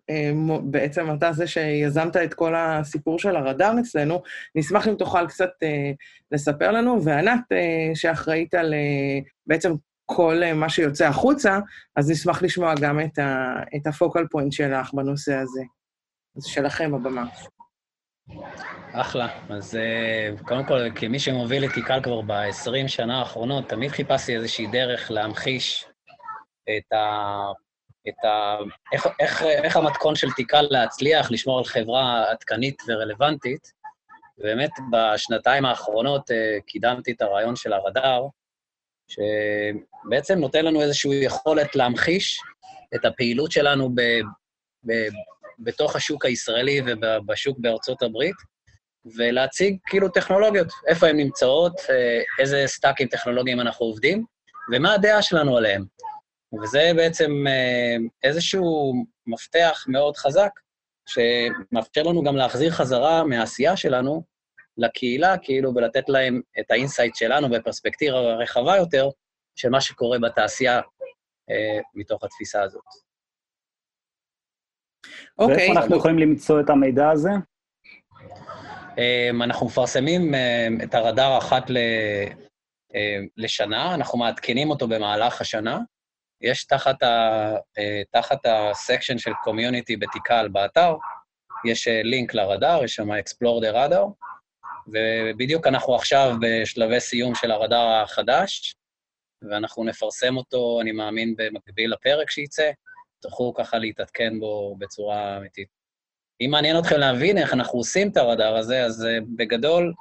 בעצם אתה זה שיזמת את כל הסיפור של הרדאר אצלנו. נשמח אם תוכל קצת לספר לנו, וענת, שאחראית על בעצם כל מה שיוצא החוצה, אז נשמח לשמוע גם את הפוקל פוינט שלך בנושא הזה. אז שלכם הבמה. אחלה. אז קודם כל, כמי שמוביל את תיקל כבר ב-20 שנה האחרונות, תמיד חיפשתי איזושהי דרך להמחיש את ה... את ה... איך, איך, איך המתכון של תיקל להצליח, לשמור על חברה עדכנית ורלוונטית. ובאמת, בשנתיים האחרונות uh, קידמתי את הרעיון של הרדאר, שבעצם נותן לנו איזושהי יכולת להמחיש את הפעילות שלנו ב, ב, בתוך השוק הישראלי ובשוק בארצות הברית, ולהציג כאילו טכנולוגיות, איפה הן נמצאות, אה, איזה סטאקים טכנולוגיים אנחנו עובדים, ומה הדעה שלנו עליהם. וזה בעצם אה, איזשהו מפתח מאוד חזק, שמאפשר לנו גם להחזיר חזרה מהעשייה שלנו לקהילה, כאילו, ולתת להם את ה insight שלנו בפרספקטיבה רחבה יותר של מה שקורה בתעשייה אה, מתוך התפיסה הזאת. אוקיי. ואיפה אנחנו יכולים למצוא את המידע הזה? אמ, אנחנו מפרסמים אמ, את הרדאר אחת לשנה, אנחנו מעדכנים אותו במהלך השנה. יש תחת, ה, אה, תחת הסקשן של קומיוניטי בתיקל באתר, יש אה, לינק לרדאר, יש שם Explore the Radar, ובדיוק אנחנו עכשיו בשלבי סיום של הרדאר החדש, ואנחנו נפרסם אותו, אני מאמין, במקביל לפרק שייצא, תוכלו ככה להתעדכן בו בצורה אמיתית. אם מעניין אתכם להבין איך אנחנו עושים את הרדאר הזה, אז uh, בגדול,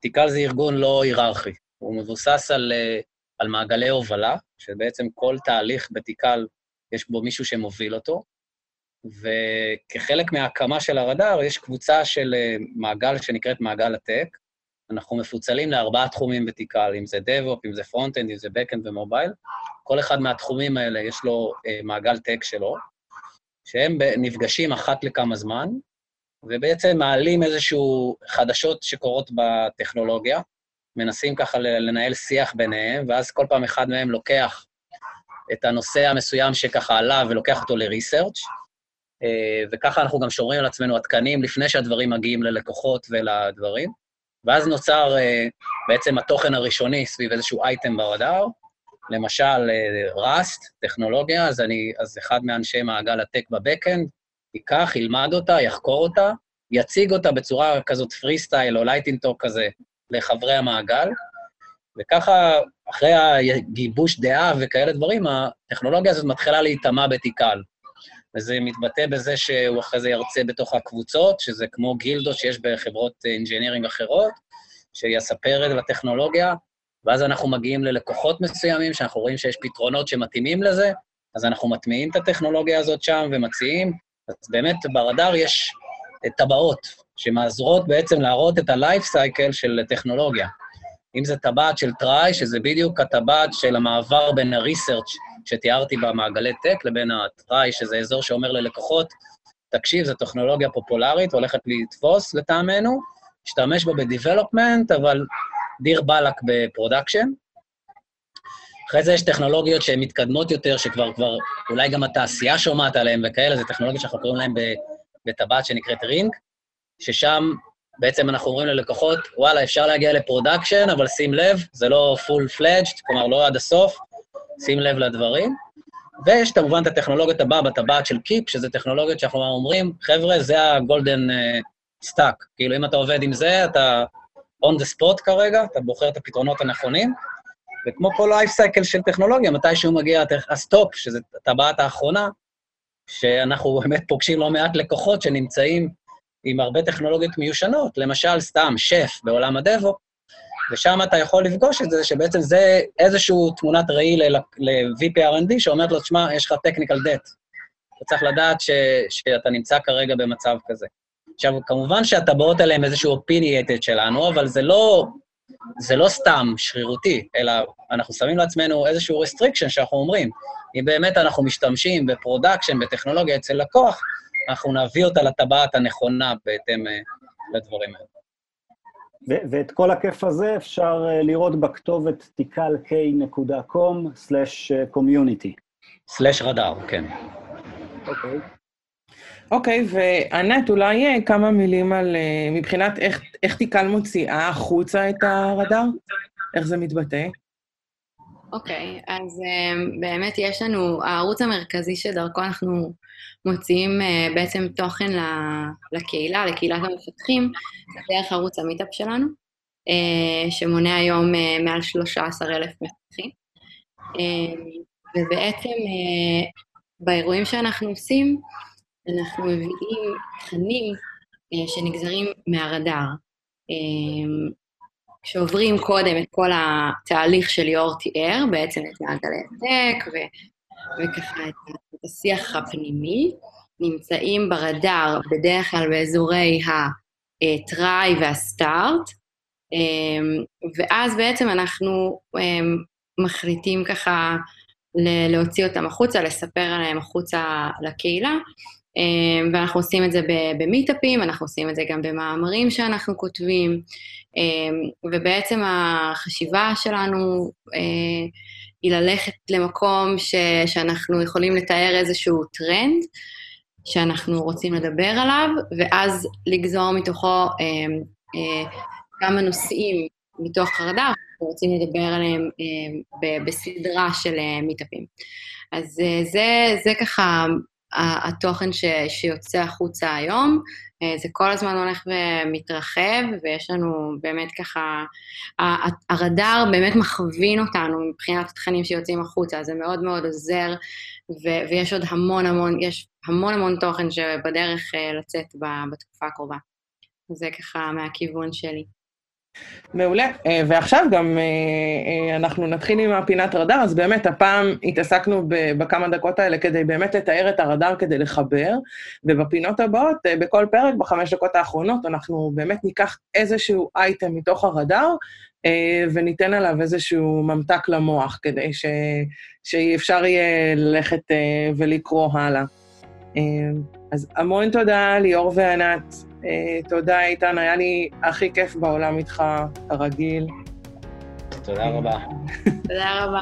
תיקל זה ארגון לא היררכי. הוא מבוסס על, על מעגלי הובלה, שבעצם כל תהליך בתיקל, יש בו מישהו שמוביל אותו, וכחלק מההקמה של הרדאר, יש קבוצה של uh, מעגל שנקראת מעגל הטק. אנחנו מפוצלים לארבעה תחומים בתיקל, אם זה DevOps, אם זה Frontend, אם זה Backend ומובייל. כל אחד מהתחומים האלה יש לו אה, מעגל טק שלו, שהם נפגשים אחת לכמה זמן, ובעצם מעלים איזשהו חדשות שקורות בטכנולוגיה, מנסים ככה לנהל שיח ביניהם, ואז כל פעם אחד מהם לוקח את הנושא המסוים שככה עלה ולוקח אותו לריסרצ', אה, וככה אנחנו גם שומרים על עצמנו התקנים לפני שהדברים מגיעים ללקוחות ולדברים. ואז נוצר אה, בעצם התוכן הראשוני סביב איזשהו אייטם ברדאר, למשל ראסט, טכנולוגיה, אז, אני, אז אחד מאנשי מעגל הטק בבקאנד ייקח, ילמד אותה, יחקור אותה, יציג אותה בצורה כזאת פרי סטייל או lightning talk כזה לחברי המעגל, וככה, אחרי הגיבוש דעה וכאלה דברים, הטכנולוגיה הזאת מתחילה להיטמע בטיקל. וזה מתבטא בזה שהוא אחרי זה ירצה בתוך הקבוצות, שזה כמו גילדות שיש בחברות engineering אחרות, שיספר את הטכנולוגיה, ואז אנחנו מגיעים ללקוחות מסוימים, שאנחנו רואים שיש פתרונות שמתאימים לזה, אז אנחנו מטמיעים את הטכנולוגיה הזאת שם ומציעים. אז באמת ברדאר יש טבעות שעוזרות בעצם להראות את ה-life של טכנולוגיה. אם זה טבעת של try, שזה בדיוק הטבעת של המעבר בין ה-research שתיארתי במעגלי tech לבין ה try, שזה אזור שאומר ללקוחות, תקשיב, זו טכנולוגיה פופולרית, הולכת לתפוס לטעמנו, תשתמש בה ב-development, אבל דיר באלק ב production. אחרי זה יש טכנולוגיות שהן מתקדמות יותר, שכבר כבר אולי גם התעשייה שומעת עליהן וכאלה, זה טכנולוגיות שאנחנו קוראים להן בטבעת שנקראת ring, ששם בעצם אנחנו אומרים ללקוחות, וואלה, אפשר להגיע ל production, אבל שים לב, זה לא full fledged, כלומר, לא עד הסוף, שים לב לדברים. ויש כמובן את הטכנולוגיות הבאה בטבעת של keep, שזה טכנולוגיות שאנחנו אומרים, חבר'ה, זה ה golden stack. Uh, כאילו, אם אתה עובד עם זה, אתה on the spot כרגע, אתה בוחר את הפתרונות הנכונים, וכמו כל life cycle של טכנולוגיה, מתי שהוא מגיע ה stop, שזה הטבעת האחרונה, שאנחנו באמת פוגשים לא מעט לקוחות שנמצאים עם הרבה טכנולוגיות מיושנות, למשל, סתם, שף בעולם ה DevOps, ושם אתה יכול לפגוש את זה, שבעצם זה איזושהי תמונת ראי ל-VP R&D שאומרת לו, תשמע, יש לך technical debt. אתה צריך לדעת ש, שאתה נמצא כרגע במצב כזה. עכשיו, כמובן שהטבעות האלה הם איזשהו opinionated שלנו, אבל זה לא, זה לא סתם שרירותי, אלא אנחנו שמים לעצמנו איזשהו restriction שאנחנו אומרים, אם באמת אנחנו משתמשים ב production, בטכנולוגיה אצל לקוח, אנחנו נביא אותה לטבעת הנכונה בהתאם אה, לדברים האלה. ואת כל הכיף הזה אפשר אה, לראות בכתובת tikalk.com/community. slash radar, כן. אוקיי. אוקיי, וענת, אולי אה, כמה מילים על, מבחינת איך, איך תיקל מוציאה החוצה את הרדאר? איך זה מתבטא? אוקיי, okay, אז um, באמת יש לנו, הערוץ המרכזי שדרכו אנחנו מוציאים uh, בעצם תוכן לקהילה, לקהילת המפתחים, דרך ערוץ המיטאפ שלנו, uh, שמונה היום uh, מעל 13,000 מפתחים. ובעצם באירועים שאנחנו עושים, אנחנו מביאים תכנים שנגזרים מהרדאר. שעוברים קודם את כל התהליך של ליאור תיאר, בעצם את מעגלי הטק וככה את, השיח הפנימי, נמצאים ברדאר בדרך כלל באזורי הטראי והסטארט, אמ, ואז בעצם אנחנו אמ, מחליטים ככה להוציא אותם החוצה, לספר עליהם החוצה לקהילה, אמ, ואנחנו עושים את זה במיטאפים, אנחנו עושים את זה גם במאמרים שאנחנו כותבים, ובעצם החשיבה שלנו אה, היא ללכת למקום ש, שאנחנו יכולים לתאר איזשהו טרנד שאנחנו רוצים לדבר עליו, ואז לגזור מתוכו אמ, אה, כמה נושאים מתוך חרדה, אנחנו רוצים לדבר עליהם בסדרה של אה, מיטאפים. אז זה, זה ככה התוכן ש, שיוצא החוצה היום. אה, זה כל הזמן הולך ומתרחב, ויש לנו באמת ככה, הרדאר באמת מכווין אותנו מבחינת התכנים שיוצאים החוצה, זה מאוד מאוד עוזר, ו- ויש עוד המון המון, יש המון המון תוכן שבדרך אה, לצאת בתקופה הקרובה. זה ככה מהכיוון שלי. מעולה. אה, ועכשיו גם אה, אה, אנחנו נתחיל עם הפינת רדאר, אז באמת הפעם התעסקנו בכמה דקות האלה כדי באמת לתאר את הרדאר כדי לחבר, ובפינות הבאות, בכל פרק, בחמש דקות האחרונות, אנחנו באמת ניקח איזשהו אייטם מתוך הרדאר, וניתן עליו איזשהו ממתק למוח, כדי ש... שאפשר יהיה ללכת ולקרוא הלאה. אז המון תודה, ליאור וענת. אה, תודה, איתן, היה לי הכי כיף בעולם איתך, כרגיל. תודה רבה. תודה רבה.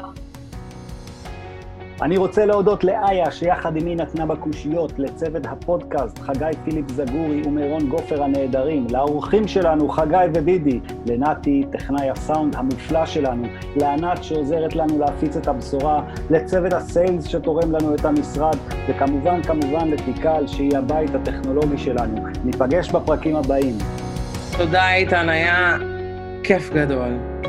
אני רוצה להודות לאיה, שיחד עימי נתנה בקושיות, לצוות הפודקאסט, חגי פיליפ זגורי ומירון גופר הנהדרים, לאורחים שלנו, חגי ודידי, לנתי, טכנאי הסאונד המופלא שלנו, לענת שעוזרת לנו להפיץ את הבשורה, לצוות הסיילס שתורם לנו את המשרד, וכמובן, כמובן לתיקל, שהיא הבית הטכנולוגי שלנו. ניפגש בפרקים הבאים. תודה, איתן, היה כיף גדול.